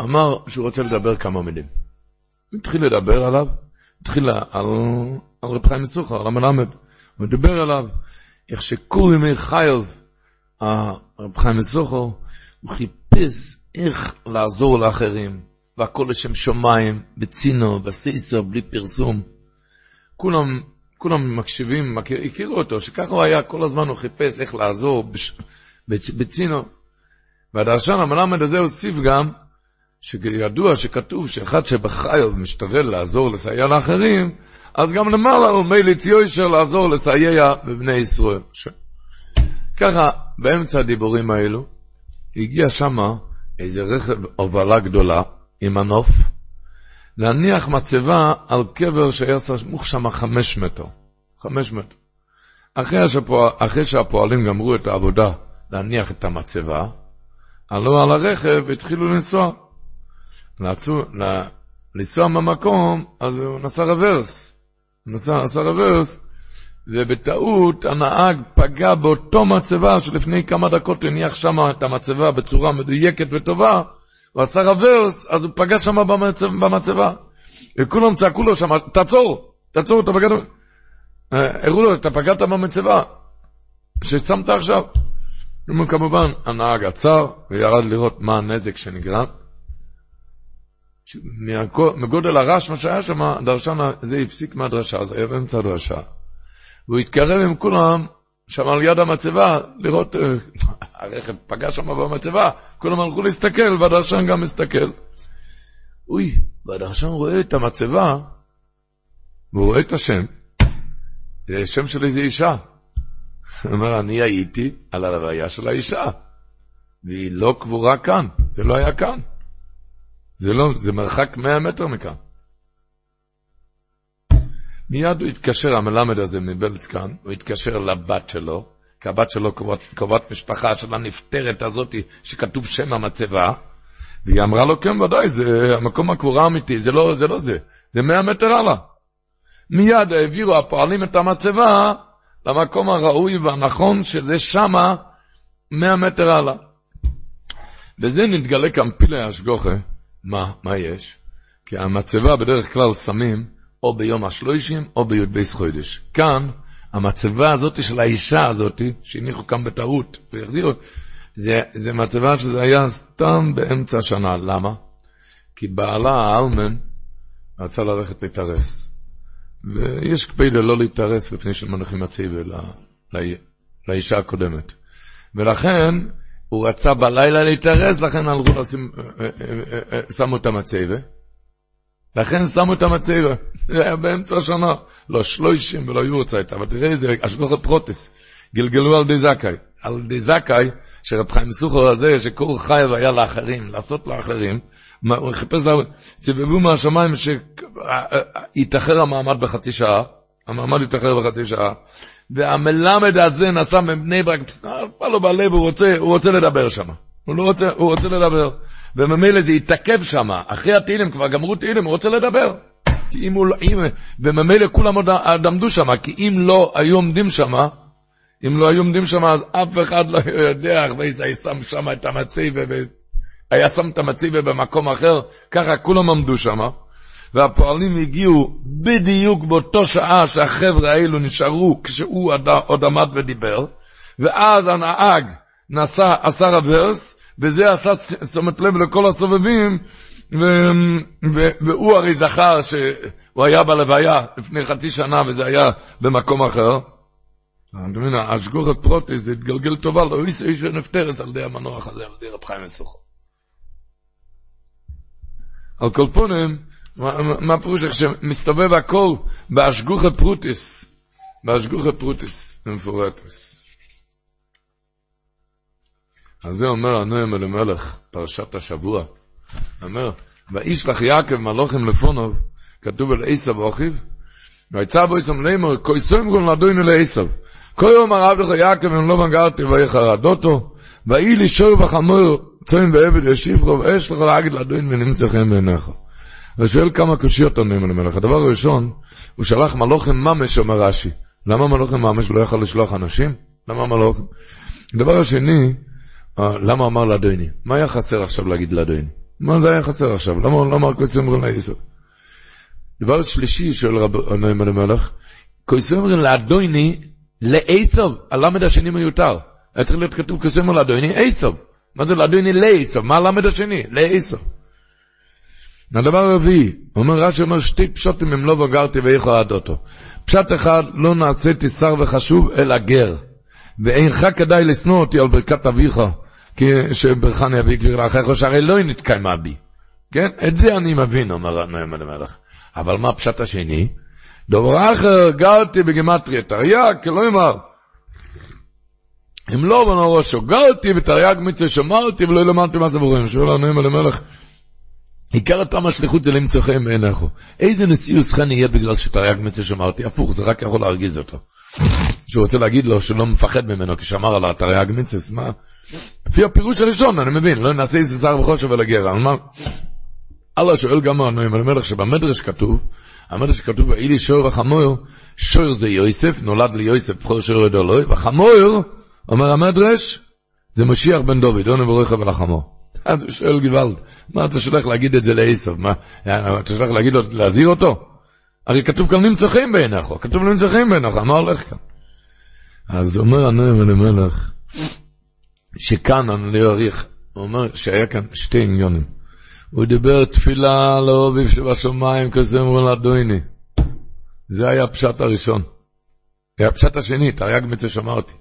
אמר שהוא רוצה לדבר כמה מילים. הוא התחיל לדבר עליו, התחיל על, על רב חיים מסוחר, על המלמד. הוא דיבר עליו, איך שכל ימי חיוב, הרב חיים מסוחר, הוא חיפש איך לעזור לאחרים, והכל לשם שמיים, בצינו, בסיסר, בלי פרסום. כולם, כולם מקשיבים, מכיר, הכירו אותו, שככה הוא היה, כל הזמן הוא חיפש איך לעזור בש, בצ, בצינו. והדרשן המלמד הזה הוסיף גם, שידוע שכתוב שאחד שבחיוב משתדל לעזור, לסייע לאחרים, אז גם למעלה הוא מליץ יושר לעזור, לסייע בבני ישראל. ש... ככה, באמצע הדיבורים האלו, הגיע שמה איזה רכב הובלה גדולה עם מנוף, להניח מצבה על קבר שהיה סמוך שם חמש מטר. חמש מטר. אחרי, שפוע... אחרי שהפועלים גמרו את העבודה להניח את המצבה, עלו על הרכב והתחילו לנסוע. לצו... לנסוע במקום, אז הוא נסע רוורס. נסע, נסע רוורס, ובטעות הנהג פגע באותו מצבה שלפני כמה דקות הניח שם את המצבה בצורה מדויקת וטובה, הוא עשה רוורס, אז הוא פגע שם במצב, במצבה. וכולם צעקו לו שם, תעצור, תעצור, אתה פגעת, אה, הראו לו, אתה פגעת במצבה, ששמת עכשיו. כמובן, הנהג עצר וירד לראות מה הנזק שנגרם. מגודל הרעש, מה שהיה שם, הדרשן הזה הפסיק מהדרשה, זה היה באמצע הדרשה. והוא התקרב עם כולם שם על יד המצבה, לראות, אה, הרכב פגע שם במצבה, כולם הלכו להסתכל, והדרשן גם מסתכל. אוי, והדרשן רואה את המצבה, והוא רואה את השם, זה שם של איזו אישה. הוא אומר, אני הייתי על הלוויה של האישה, והיא לא קבורה כאן, זה לא היה כאן. זה לא, זה מרחק 100 מטר מכאן. מיד הוא התקשר, המלמד הזה מבלץ כאן, הוא התקשר לבת שלו, כי הבת שלו קרובת משפחה של הנפטרת הזאת, שכתוב שם המצבה, והיא אמרה לו, כן, ודאי, זה המקום הקבורה האמיתי, זה לא זה, לא זה מאה מטר הלאה. מיד העבירו הפועלים את המצבה למקום הראוי והנכון, שזה שמה מאה מטר הלאה. וזה נתגלה כאן פילי השגוחה, מה, מה יש? כי המצבה בדרך כלל שמים או ביום השלושים או בי"ב חודש. כאן, המצבה הזאת של האישה הזאת, שהניחו כאן בטעות והחזירו, זה, זה מצבה שזה היה סתם באמצע השנה. למה? כי בעלה האלמן רצה ללכת להתארס. ויש קפידה לא להתארס לפני שמנחים הציבה לא, לא, לאישה הקודמת. ולכן הוא רצה בלילה להתארס, לכן הלכו לשים, אה, אה, אה, שמו את המצבה. לכן שמו את המצבה. זה היה באמצע השנה. לא שלושים ולא יורצה הייתה, אבל תראה איזה השגוחת פרוטס. גלגלו על די זכאי. על די זכאי, שרב חיים סוחר הזה, שכל חייב היה לאחרים, לעשות לאחרים, הוא חיפש, סיבבו מהשמיים שיתאחר המעמד בחצי שעה, המעמד יתאחר בחצי שעה, והמלמד הזה נסע מבני ברק, נפל לו בלב, הוא רוצה, הוא רוצה לדבר שם. הוא לא רוצה, הוא רוצה לדבר. וממילא זה התעכב שם, אחרי התהילים, כבר גמרו תהילים, הוא רוצה לדבר. אם הוא, לא- אם, וממילא כולם עוד עמדו שם, כי אם לא היו עומדים שם, אם לא היו עומדים שם, אז אף אחד לא יודע, ואיזה היה שם שם את המצי, והיה שם את המצי במקום אחר, ככה כולם עמדו שם. והפועלים הגיעו בדיוק באותו שעה שהחבר'ה האלו נשארו כשהוא עוד עמד ודיבר, ואז הנהג נסע, עשה רוורס, וזה עשה תשומת לב לכל הסובבים, ו, ו, והוא הרי זכר שהוא היה בלוויה לפני חצי שנה וזה היה במקום אחר. אתה מבין, השגוחת פרוטיס זה התגלגל טובה, לא איש איש נפטרס על ידי המנוח הזה, על ידי רב חיים מסוכו. על כל פונים, מה פירוש איך שמסתובב הכל בהשגוחת פרוטיס, בהשגוחת פרוטיס, במפורטס. אז זה אומר הנועם אלימלך, פרשת השבוע. אומר, וישלח יעקב מלוכים לפונוב, כתוב על עשב אוכיב, ויצא בו יסם לימור, כוי סומרון לדוינו לעשב. כל יום הרב לך יעקב אם לא מגרתי ויחרדותו, ואי לי שור וחמור צוין ועבד ישיבכו, ואש לך להגיד לדוין ונמצא חן בעיניך. ושואל כמה קושיות עונים למלך. הדבר הראשון, הוא שלח מלוכים ממש, אומר רש"י. למה מלוכים ממש לא יכול לשלוח אנשים? למה מלוכים? הדבר השני, למה אמר לאדוני? מה היה חסר עכשיו להגיד לאדוני? מה זה היה חסר עכשיו? למה לא אמר אומרים לעשר? דבר שלישי שואל רב נעים המלך, כויסי אומרים לאדוני לעשב, הלמד השני מיותר. היה צריך להיות כתוב כויסי אומרים לאדוני עשב. מה זה לאדוני לעשב? מה הלמד השני? לעשב. הדבר הרביעי, אומר רש"י אומר שתי פשוטים אם לא בגרתי ואיכו עד אותו. פשט אחד, לא נעשיתי שר וחשוב אלא גר. ואינך כדאי לשנוא אותי על ברכת אביך, שברכני אבי גביר לאחיך, שהרי לא נתקיימה בי. כן? את זה אני מבין, אומר נאמן המלך. אבל מה הפשט השני? דבר אחר, גרתי בגימטריה תרי"ג, כלומר, אם לא בנו ראשו, גרתי בתרי"ג מצווה שמרתי ולא למדתי מה זה בורים. שואל הנאמן המלך, עיקר הטעם השליחות זה למצוא חן בעיניך. איזה נשיאוס חן יהיה בגלל שתרי"ג מצווה שמרתי? הפוך, זה רק יכול להרגיז אותו. שהוא רוצה להגיד לו שלא מפחד ממנו כשאמר על התרי"ג מצווה, מה? לפי הפירוש הראשון, אני מבין, לא נעשה איזה שר וחושב על הגר, אבל מה? אללה שואל גם הנועים על המלך שבמדרש כתוב, המדרש כתוב, ואילי שור וחמור, שור זה יוסף, נולד ליוסף, בכל שור ידו אלוהי, וחמור, אומר המדרש, זה משיח בן דוד, עונה ברוכה ולחמור. אז הוא שואל גוואלד, מה אתה שולח להגיד את זה לעשב? מה, אתה שולח להגיד לו, להזהיר אותו? הרי כתוב כאן נמצא חיים בעיניך, כתוב נמצא חיים בעיניך, מה הולך כאן? אז אומר הנועם אלימלך, שכאן, אני לא אעריך, הוא אומר שהיה כאן שתי עניונים. הוא דיבר תפילה לאוביב שבשמיים כזמרו לאדוני. זה היה הפשט הראשון. היה הפשט השני, תרי"ג מצווה שמרתי.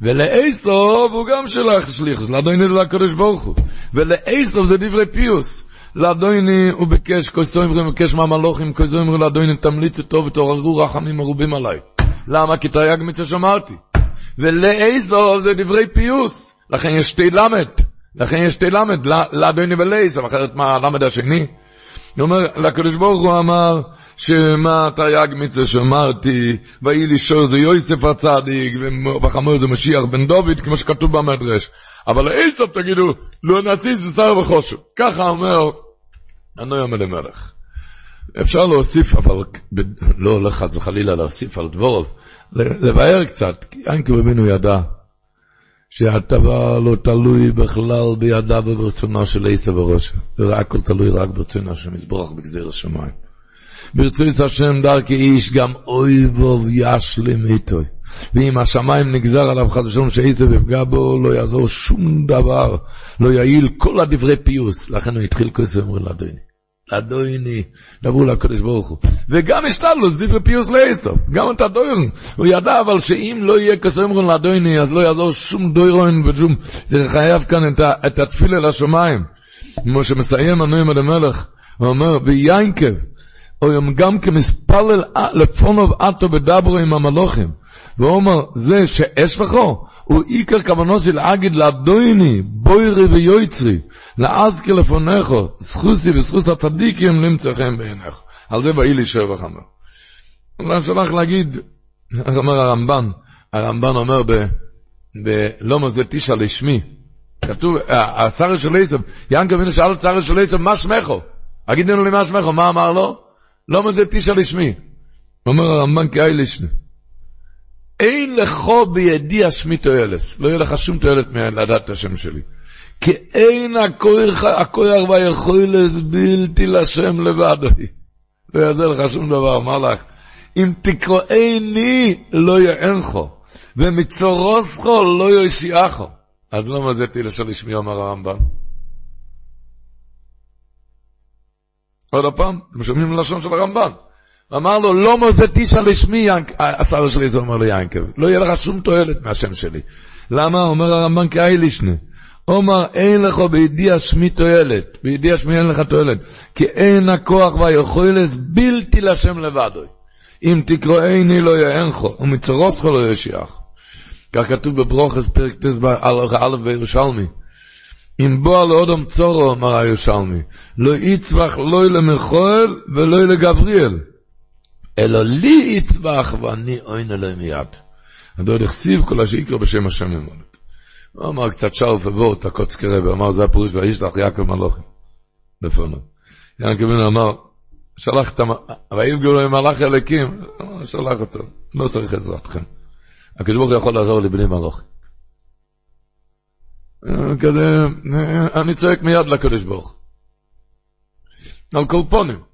ולאסוב הוא גם שלח שליח, לאדוני זה הקדוש ברוך הוא. ולאסוב זה דברי פיוס. לאדוני הוא ביקש, כוסו אמרו, ביקש מהמלוכים, כוסו אמרו לאדוני תמליצו טוב ותעוררו רחמים מרובים עליי. למה? כי תרי"ג מצווה שמרתי. ולאסוב זה דברי פיוס. לכן יש שתי למד. לכן יש שתי למד, לאדוני ולאסוב, אחרת מה הלמד השני? הוא אומר, לקדוש ברוך הוא אמר, שמה תרי"ג מצווה שאמרתי, ויהי לי שור זה יוסף הצדיק, וחמור זה משיח בן דוד, כמו שכתוב במדרש. אבל לעשב תגידו, לא נציל זה שר וחושו. ככה אומר הנוי המלך. אפשר להוסיף, אבל לא הולך חס וחלילה להוסיף על דבורוב, לבאר קצת, כי ינקי רבינו ידע שהדבר לא תלוי בכלל בידיו וברצונו של עשב וראשו. זה הכל תלוי רק ברצונו של מזבוח בגזיר השמיים. ברצועת השם דרכי איש גם אוי ואוב ישלם איתו. ואם השמיים נגזר עליו חד ושלום שעשב יפגע בו, לא יעזור שום דבר, לא יעיל כל הדברי פיוס. לכן הוא התחיל כוס ואומר לאדוני. לאדוני, דברו לקדוש ברוך הוא. וגם השתלוס דברי פיוס לעשב, גם את הדוירון. הוא ידע אבל שאם לא יהיה ואומר לאדוני, אז לא יעזור שום דוירון ושום, זה חייב כאן את, את התפילה לשמיים. כמו שמסיים הנועים על המלך, הוא אומר, ויינקב, או גם כמספלל לפונוב עטו ודברו עם המלוכים. והוא אומר, זה שאש לכו, הוא עיקר כוונוסי להגיד לאדויני, בוירי ויועצרי, לאזכי לפונכו, סחוסי וסחוס הצדיקים למצאכם בעיניך. על זה באי לי שבע חמר. הוא שלח להגיד, אומר הרמב"ן, הרמב"ן אומר ב... בלא מזה תשע לשמי. כתוב, השר של עשב, ינקה אבינו שאל את שר של עשב, מה שמכו? אגיד לנו לי מה שמכו, מה אמר לו? לא מזה תשע לשמי. אומר הרמב"ן כאי לשני. אין לך בידי השמי תועלת, לא יהיה לך שום תועלת מלדעת את השם שלי. כי אין הכוח והיכולת בלתי לשם לבדוי. לא יעזור לך שום דבר, אמר לך, אם תקראיני לא יענכו, ומצורוסכו לא יושיעכו. אז לא מזיתי לשון לשמי, אומר הרמב"ם. עוד פעם, אתם שומעים לשון של הרמב"ן. אמר לו, לא מוזתי לשמי, השר שלי זה אומר ליענקב, לא יהיה לך שום תועלת מהשם שלי. למה? אומר הרמב"ן כאי לישנה. אומר, אין לך בידיע שמי תועלת, בידיע שמי אין לך תועלת, כי אין הכוח והיכולת בלתי לשם לבדוי. אם תקראיני לא יענכו, ומצרוסך לא ישיח. כך כתוב בברוכס פרק ט"ז א' בירושלמי. אם בוא על אודום צורו, אמר הירושלמי, לא יצבח לא למחול ולא לגבריאל, אלא לי יצבח ואני אוין אלוהי מיד. הדוד החסיב כל השיקרא בשם השם ימולת. הוא אמר קצת שרף ובורט, הקוץ קרב, אמר זה הפירוש והישלח יעקב מלוכים. בפונו. יעקב אמר, שלח את ויפגעו לו עם מלאך אלוקים, שלח אותו, לא צריך עזרתכם. הקדוש ברוך הוא יכול לעזור לבני מלאכים. כזה, אני צועק מיד לקדוש ברוך על כל פונים.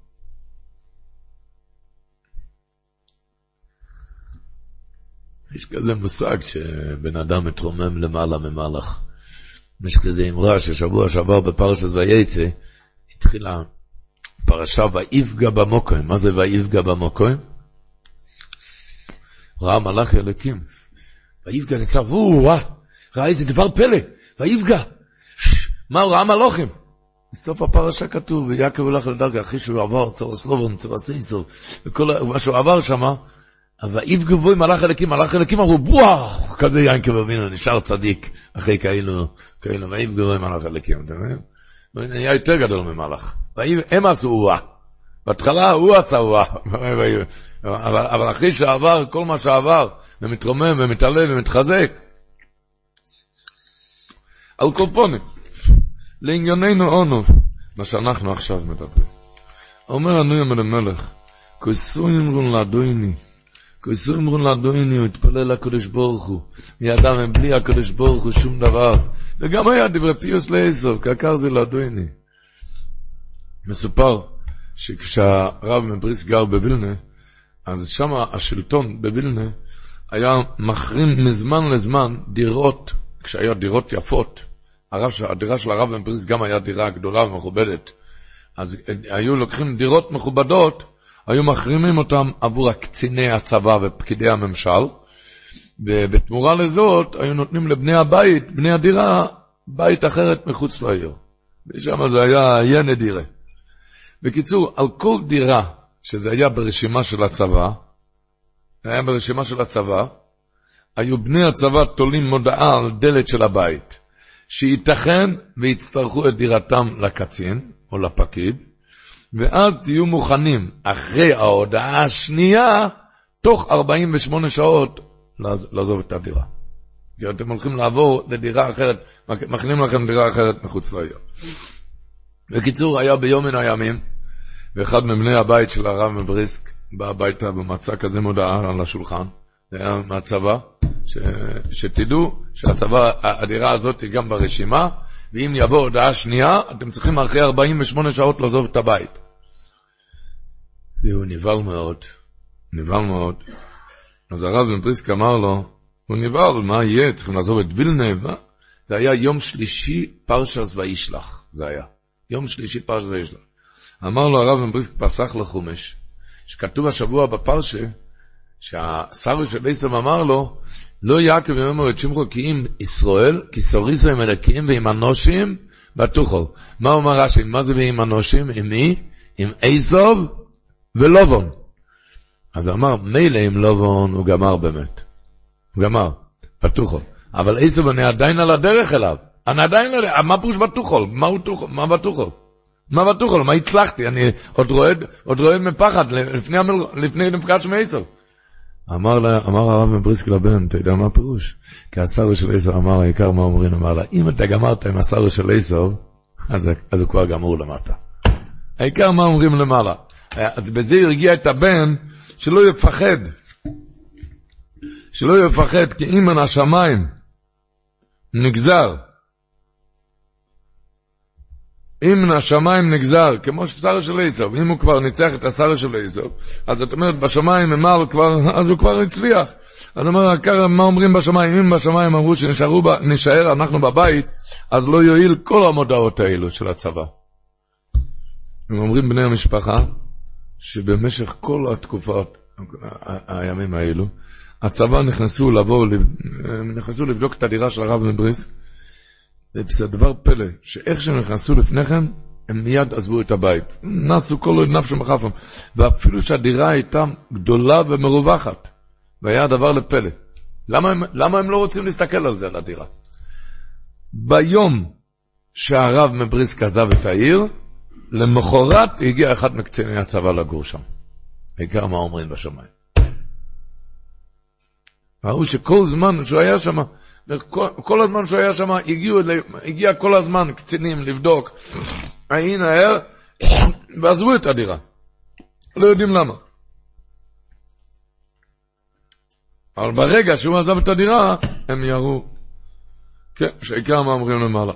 יש כזה מושג שבן אדם מתרומם למעלה ממלאך. יש כזה אמרה ששבוע שעבר בפרשת וייצא, התחילה פרשה ויפגע במוקוים. מה זה ויפגע במוקוים? ראה מלאך אלוקים. ויפגע נקרא, וואה, ראה איזה דבר פלא, ויפגע. מה הוא ראה מלוכים? בסוף הפרשה כתוב, ויעקב הולך לדרגה, אחרי שהוא עבר צורס לובון, צורס איסו, וכל מה שהוא עבר שם, אז ויפגע בו עם מלאך אלוקים, מלאך אלוקים אמרו, וואו, כזה יעקב אבינו, נשאר צדיק, אחרי כאילו, כאילו, ויפגע בו עם מלאך אלוקים, אתה מבין? הוא נהיה יותר גדול ממלאך. הם עשו וואה. בהתחלה הוא עשה וואה. אבל, אבל אחרי שעבר כל מה שעבר, ומתרומם ומתעלה ומתחזק, על כל פונים, לענייננו אונו, מה שאנחנו עכשיו מדברים. אומר הנוים המלך, כוסו אמרון לאדוני, כוסו אמרון לאדוני, הוא התפלל לקדוש ברוך הוא, ידע מבלי הקדוש ברוך הוא שום דבר, וגם היה דברי פיוס לעשר, כעקר זה לאדוני. מסופר שכשהרב מבריס גר בווילנה, אז שם השלטון בווילנה היה מחרים מזמן לזמן דירות, כשהיו דירות יפות, הרב, הדירה של הרב מבריס גם היה דירה גדולה ומכובדת, אז היו לוקחים דירות מכובדות, היו מחרימים אותם עבור הקציני הצבא ופקידי הממשל, ובתמורה לזאת היו נותנים לבני הבית, בני הדירה, בית אחרת מחוץ לעיר. ושם זה היה היה נדירה. בקיצור, על כל דירה שזה היה ברשימה של הצבא, היה ברשימה של הצבא, היו בני הצבא תולים מודעה על דלת של הבית, שייתכן ויצטרכו את דירתם לקצין או לפקיד, ואז תהיו מוכנים אחרי ההודעה השנייה, תוך 48 שעות, לעזוב את הדירה. כי אתם הולכים לעבור לדירה אחרת, מכינים לכם דירה אחרת מחוץ לעיר. בקיצור, היה ביום מן הימים, ואחד מבני הבית של הרב מבריסק בא הביתה ומצא כזה מודעה על השולחן, זה היה מהצבא, ש, שתדעו שהצבא, הדירה הזאת היא גם ברשימה, ואם יבוא הודעה שנייה, אתם צריכים אחרי 48 שעות לעזוב את הבית. והוא נבהל מאוד, נבהל מאוד. אז הרב מבריסק אמר לו, הוא נבהל, מה יהיה? צריכים לעזוב את וילנה? זה היה יום שלישי פרשס וישלח, זה היה. יום שלישי פרשס וישלח. אמר לו הרב מבריסק פסח לחומש, שכתוב השבוע בפרשה, שהשר של עשב אמר לו, לא יעקב יאמר את שמחו כי אם ישראל, כי סוריסו עם אלוקים ועם אנושים, בתוכל. מה אומר רש"י? מה זה ועם אנושים? עם מי? עם עשב ולובון. אז הוא אמר, מילא עם לובון הוא גמר באמת. הוא גמר, בתוכל. אבל עשב אני עדיין על הדרך אליו. אני עדיין, מה פירוש בתוכל? מהו תוכל? מה בתוכל? מה בתוכל? מה הצלחתי? אני עוד רועד, עוד רועד מפחד לפני, המל... לפני נפגש מעשר. אמר, לה, אמר הרב מבריסק לבן, אתה יודע מה הפירוש? כי השר של עשר אמר, העיקר מה אומרים, אמר לה, אם אתה גמרת עם השר של עשר, אז, אז הוא כבר גמור למטה. העיקר מה אומרים למעלה. אז בזה הרגיע את הבן, שלא יפחד. שלא יפחד, כי אם מן השמיים נגזר, אם מן השמיים נגזר, כמו ששר של עשב, אם הוא כבר ניצח את השר של עשב, אז זאת אומרת, בשמיים אמר כבר, אז הוא כבר הצליח. אז אומר, מה אומרים בשמיים? אם בשמיים אמרו שנשארו, נשאר אנחנו בבית, אז לא יועיל כל המודעות האלו של הצבא. הם אומרים בני המשפחה, שבמשך כל התקופות, הימים האלו, הצבא נכנסו לבוא, נכנסו לבדוק את הדירה של הרב מבריסק, זה דבר פלא, שאיך שהם נכנסו לפני כן, הם מיד עזבו את הבית. נסו כל עוד נפשם בחפם. ואפילו שהדירה הייתה גדולה ומרווחת, והיה דבר לפלא. למה הם, למה הם לא רוצים להסתכל על זה, על הדירה? ביום שהרב מבריסק עזב את העיר, למחרת הגיע אחד מקציני הצבא לגור שם. העיקר מה אומרים בשמיים. ראו שכל זמן שהוא היה שם, כל, כל הזמן שהוא היה שם, הגיעו, הגיע כל הזמן קצינים לבדוק האם הער, ועזבו את הדירה. לא יודעים למה. אבל ברגע שהוא עזב את הדירה, הם יראו. כן, שעיקר מה אומרים למעלה.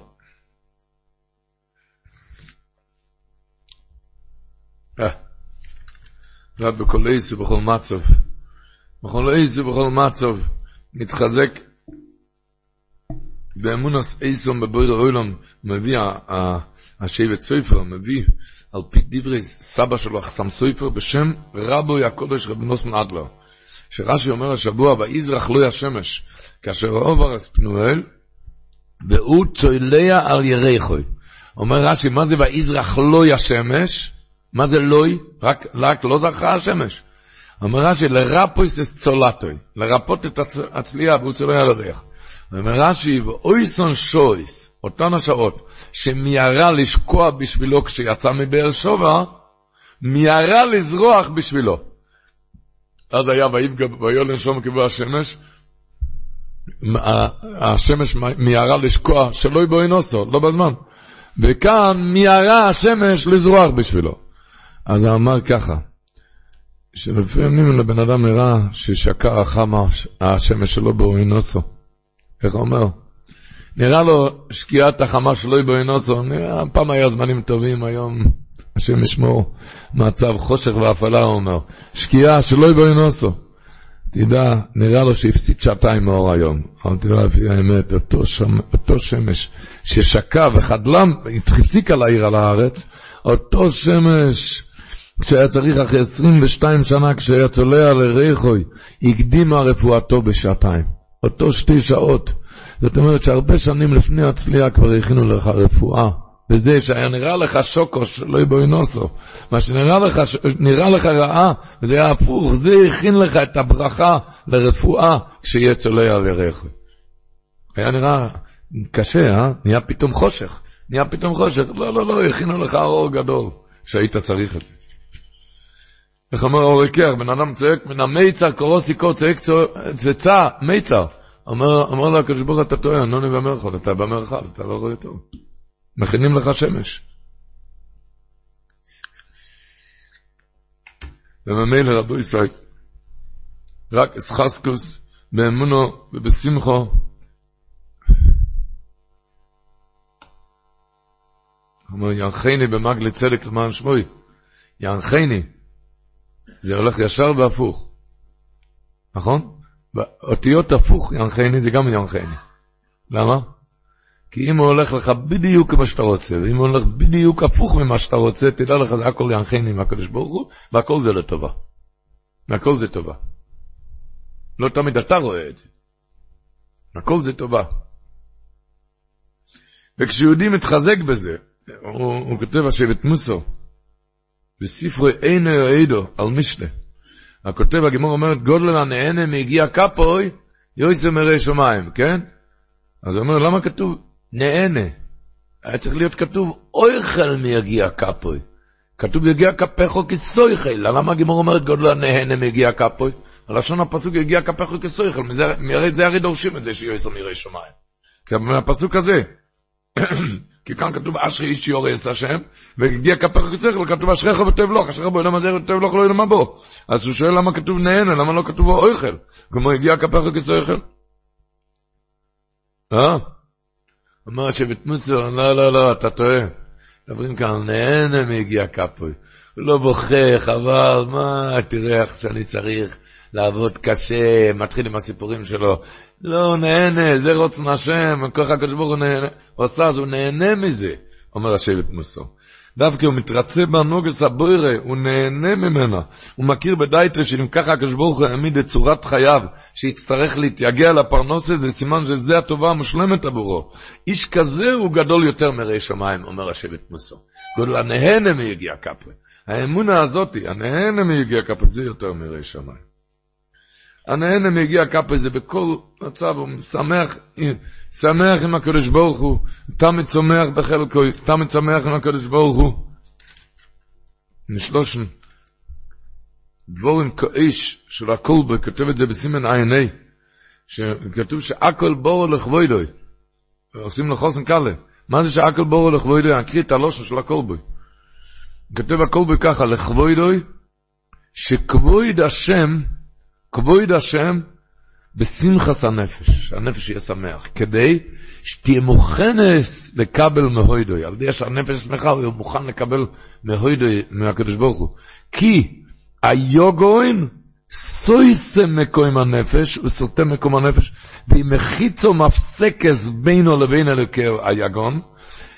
ועד בכל עיס ובכל מצב. בכל עיס ובכל מצב מתחזק באמונוס איסום בבויר אוילום מביא השבט סופר, מביא על פי דברי סבא שלו, חסם סופר, בשם רבו הקודש רב נוסן אדלר. שרש"י אומר השבוע, ויזרח לא השמש, כאשר עובר אס פנואל, והוא צוילע על ירחוי. אומר רש"י, מה זה ויזרח לא השמש? מה זה לוי? רק, רק לא זרחה השמש. אומר רש"י, לרפויס אס צולטוי, לרפות את הצליעה והוא צולע על הריח. אומר רש"י, ואויסון שויס, אותן השעות, שמיהרה לשקוע בשבילו כשיצא מבאר שבע, מיהרה לזרוח בשבילו. אז היה ויולן שלום כיבוא השמש, השמש מיהרה לשקוע, שלא יבואי נוסו, לא בזמן. וכאן מיהרה השמש לזרוח בשבילו. אז הוא אמר ככה, שלפעמים לבן אדם נראה ששקע החמה השמש שלו באוי נוסו. איך הוא אומר? נראה לו שקיעת החמה שלו באינוסו, פעם היה זמנים טובים, היום השם ישמור מצב חושך והפעלה, הוא אומר. שקיעה שלא באינוסו. תדע, נראה לו שהפסיד שעתיים מאור היום. אבל תדע לפי האמת, אותו, שם, אותו שמש ששקע וחדלם, הפסיק על העיר על הארץ, אותו שמש כשהיה צריך אחרי 22 שנה, כשהיה צולע לריחוי, הקדימה רפואתו בשעתיים. אותו שתי שעות. זאת אומרת שהרבה שנים לפני הצליעה כבר הכינו לך רפואה. וזה שהיה נראה לך שוקו שלא יבואי נוסו. מה שנראה לך, נראה לך רעה, וזה היה הפוך, זה הכין לך את הברכה לרפואה כשיהיה צולע לרכב. היה נראה קשה, אה? נהיה פתאום חושך. נהיה פתאום חושך. לא, לא, לא, הכינו לך אור גדול, שהיית צריך את זה. איך אומר אורי קר, בן אדם צועק מן המיצר קורוסי קור צועק צצה, מיצר. אומר, לו הקדוש ברוך אתה טועה, אני לא נביא במרחב, אתה במרחב, אתה לא רואה טוב. מכינים לך שמש. וממילא רבו ישראל, רק אסחסקוס באמונו ובשמחו. אומר, ינחני במגלי צדק למען שמוי. ינחני. זה הולך ישר והפוך. נכון? אותיות הפוך ינחני זה גם ינחני. למה? כי אם הוא הולך לך בדיוק כמו שאתה רוצה, ואם הוא הולך בדיוק הפוך ממה שאתה רוצה, תדע לך זה הכל ינחני מהקדוש ברוך הוא, והכל זה לטובה. והכל זה טובה. לא תמיד אתה רואה את זה. הכל זה טובה. וכשיהודי מתחזק בזה, הוא, הוא כותב השבט מוסו, בספרי אינו יועדו על משנה. הכותב הגמור אומרת, גודל הנהנה מיגיע כפוי, יויסו מראה שמיים, כן? אז הוא אומר, למה כתוב נהנה? היה צריך להיות כתוב, אויכל מיגיע כפוי. כתוב יגיע כפךו כסויכל, למה הגמור אומרת גודל הנהנה מיגיע כפוי? הלשון הפסוק יגיע כפך וכסויכל, זה הרי דורשים את זה שיועסו מירי שמיים. כי מהפסוק הזה, כי כאן כתוב אשרי איש יורס השם, והגיע כפך וכסויכל, כתוב אשריך וטוב לך, אשריך זר וטוב לך לא ילמה בו. אז הוא שואל למה כתוב נהנה, למה לא כתוב אוכל? כמו הגיע כפך וכסויכל. אה? אמר שבט מוסו, לא, לא, לא, אתה טועה. מדברים כאן, נהנה מיגיע כפוי. לא בוכה, חבל, מה, תראה איך שאני צריך לעבוד קשה, מתחיל עם הסיפורים שלו. לא, הוא נהנה, זה רוצן השם, כוח הקדוש ברוך הוא נהנה. הוא עשה, אז הוא נהנה מזה, אומר השבט מוסו. דווקא הוא מתרצה בנוגס הבוירה, הוא נהנה ממנה. הוא מכיר בדייטה שאם ככה הקדוש ברוך הוא העמיד את צורת חייו, שיצטרך להתייגע לפרנוסה, זה סימן שזה הטובה המושלמת עבורו. איש כזה הוא גדול יותר מראי שמיים, אומר השבט מוסו. גודל הנהנה מיגיע כפרי. האמונה הזאתי, הנהנה מיגיע כפרי, זה יותר מראי שמיים. הנהנה מיגיע כפרי זה בכל מצב, הוא שמח, שמח עם הקדוש ברוך הוא, תמיד צומח בחלקו, תמיד שמח עם הקדוש ברוך הוא. משלושן, דבורים כאיש של הקולבר, כותב את זה בסימן ע"ה, שכתוב שהכל בורו לכבודוי, עושים לו חוסן קלה. מה זה שהכל בורו לכבודוי? אקריא את הלושן של הקולבר. כותב הקולבר ככה, לכבודוי, שכבוד השם, כבוד השם, בשמחס הנפש, הנפש יהיה שמח, כדי שתהיה מוכנת לקבל מהוידוי, על ידי שהנפש שמחה, הוא מוכן לקבל מהוידוי, מהקדוש ברוך הוא. כי היוגוין סויסם מקום הנפש, הוא סוטה מקום הנפש, ואם מחיצו מפסקס בינו לבין אלוקי היגון,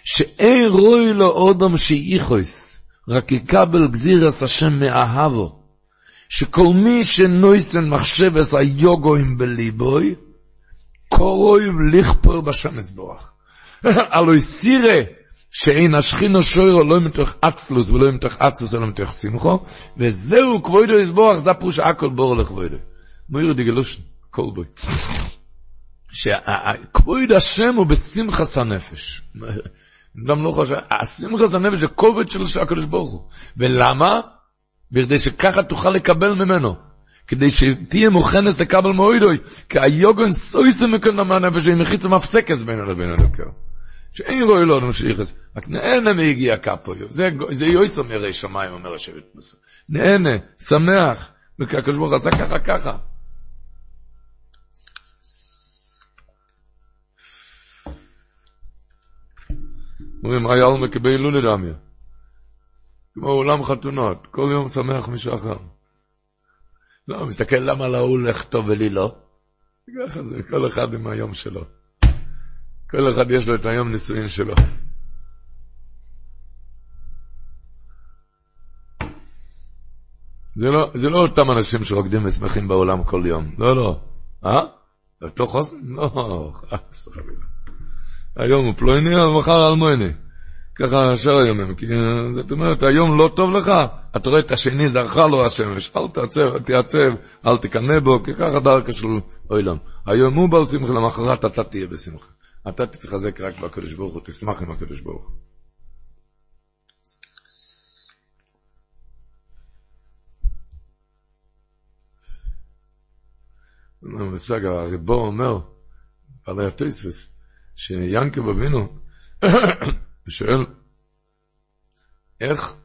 שאין רוי לו אודם שאיכויס, רק יקבל גזירס השם מאהבו. שכל מי שנויסן מחשבס היוגוים בליבוי, קורוי לכפור בשם יסבורך. הלוי סירה, שאין השכינו שוירו לא מתוך אצלוס ולא מתוך אצלוס אלא מתוך שמחו, וזהו כבודו יסבורך, זה הפרוש הכל בור לכבודו. מוירו דיגלושן, כל בוי. שכבוד השם הוא בשמחס הנפש. גם לא חושב, השמחס הנפש זה כובד של הקדוש ברוך הוא. ולמה? בכדי שככה תוכל לקבל ממנו. כדי שתהיה מוכנת לקבל מוידוי, כי היוגון סויסה מכאן מהנפש, היא מחיצה מפסקס בינו לבין אלוקר. שאין רואי לו אדם שיחס, רק נהנה מהגיע כפו, זה, יויסו מרי שמיים, אומר השבט מוסר. נהנה, שמח, הקדוש ברוך עשה ככה ככה. אומרים, היה על מקבל לולי דמיה. כמו אולם חתונות, כל יום שמח משחר. לא, מסתכל למה להוא לך טוב ולי לא. ככה זה, כל אחד עם היום שלו. כל אחד יש לו את היום נישואין שלו. זה לא, זה לא אותם אנשים שרוקדים ושמחים בעולם כל יום. לא, לא. אה? אותו חוסן? לא, חס וחלילה. היום הוא פלויני, מחר אלמוני. ככה אשר היומים, כי זאת אומרת, היום לא טוב לך, אתה רואה את השני זרחה לו השמש, אל תעצב, תעצב, אל תקנא בו, כי ככה דרכה של אוילם. היום הוא בעל שמחה, למחרת אתה תהיה בשמחה. אתה תתחזק רק בקדוש ברוך הוא, תשמח עם הקדוש ברוך הוא. בסגר, הריבו אומר, על התוספס, שיאנקב אבינו, ושואל, איך,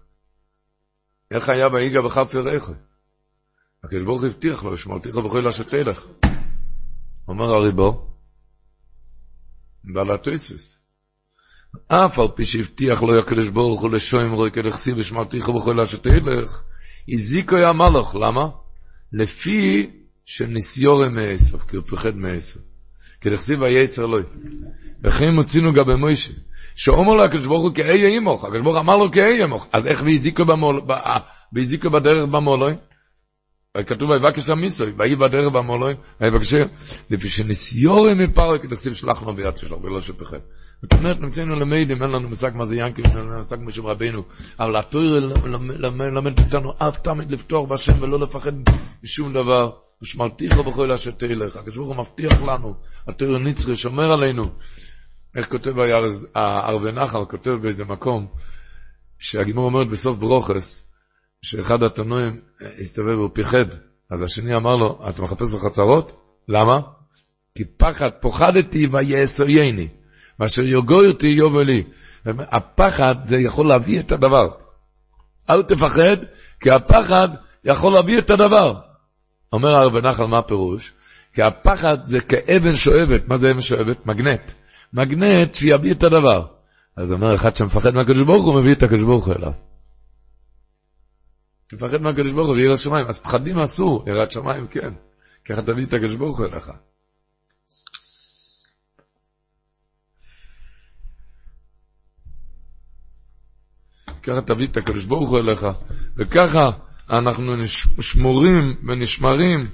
איך היה ויגע בכף יריך? הקדוש ברוך הבטיח לו, שמרתיך בכל לשתלך. אומר הריבו, בעל התויסס. אף על פי שהבטיח לו הקדוש ברוך הוא לשוים רוי כדכסי ושמרתיך בכל לשתלך, הזיקו יא מלוך, למה? לפי שניסיורם מעשב, כי הוא פחד מעשב. כדכסיב היצר לוי. וכן מוצינו גבי מוישה. שאומר לו הקדוש ברוך הוא כאי אימוך, הקדוש ברוך אמר לו כאי אימוך, אז איך והזיקו והזיקו בדרך במולוי? כתוב ויבקש המיסוי, ויהי בדרך במולוי, ויבקש, לפי שנסיורי מפרק, כתכסיב שלחנו ביד שלו, ולא שפחד. זאת אומרת, נמצאנו למדים, אין לנו מושג מה זה ינקי, אין לנו מושג משום רבינו, אבל התויר למד אותנו אף תמיד לפתוח בשם ולא לפחד משום דבר. ושמרתיך בכל אשר תלך. הקדוש ברוך הוא מבטיח לנו, התויר נצרי שומר עלינו. איך כותב הערבי נחל, כותב באיזה מקום, שהגימור אומרת בסוף ברוכס, שאחד התנועים הסתובב, הוא פיחד, אז השני אמר לו, אתה מחפש לך צרות? למה? כי פחד, פוחדתי ויאסויני, ואשר יוגורתי יובלי. הפחד זה יכול להביא את הדבר. אל תפחד, כי הפחד יכול להביא את הדבר. אומר הרב נחל, מה הפירוש? כי הפחד זה כאבן שואבת. מה זה אבן שואבת? מגנט. מגנט שיביא את הדבר. אז אומר אחד שמפחד מהקדוש ברוך הוא, מביא את הקדוש ברוך הוא אליו. תפחד מהקדוש ברוך הוא וירא שמיים. אז פחדים אסור, יראת שמיים כן. ככה תביא את הקדוש ברוך הוא אליך. ככה תביא את הקדוש ברוך הוא אליך, וככה אנחנו שמורים ונשמרים,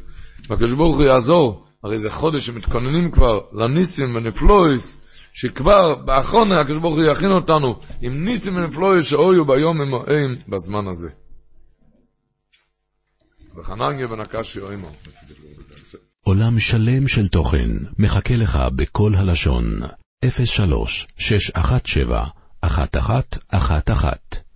והקדוש ברוך הוא יעזור. הרי זה חודש שמתכוננים כבר לניסים ונפלויס, שכבר באחרונה הקדוש ברוך הוא יכין אותנו עם ניסים ונפלויס שאויו ביום ממועם בזמן הזה. וחנניה ונקשי אוימו. עולם שלם של תוכן מחכה לך בכל הלשון, 03 617 1111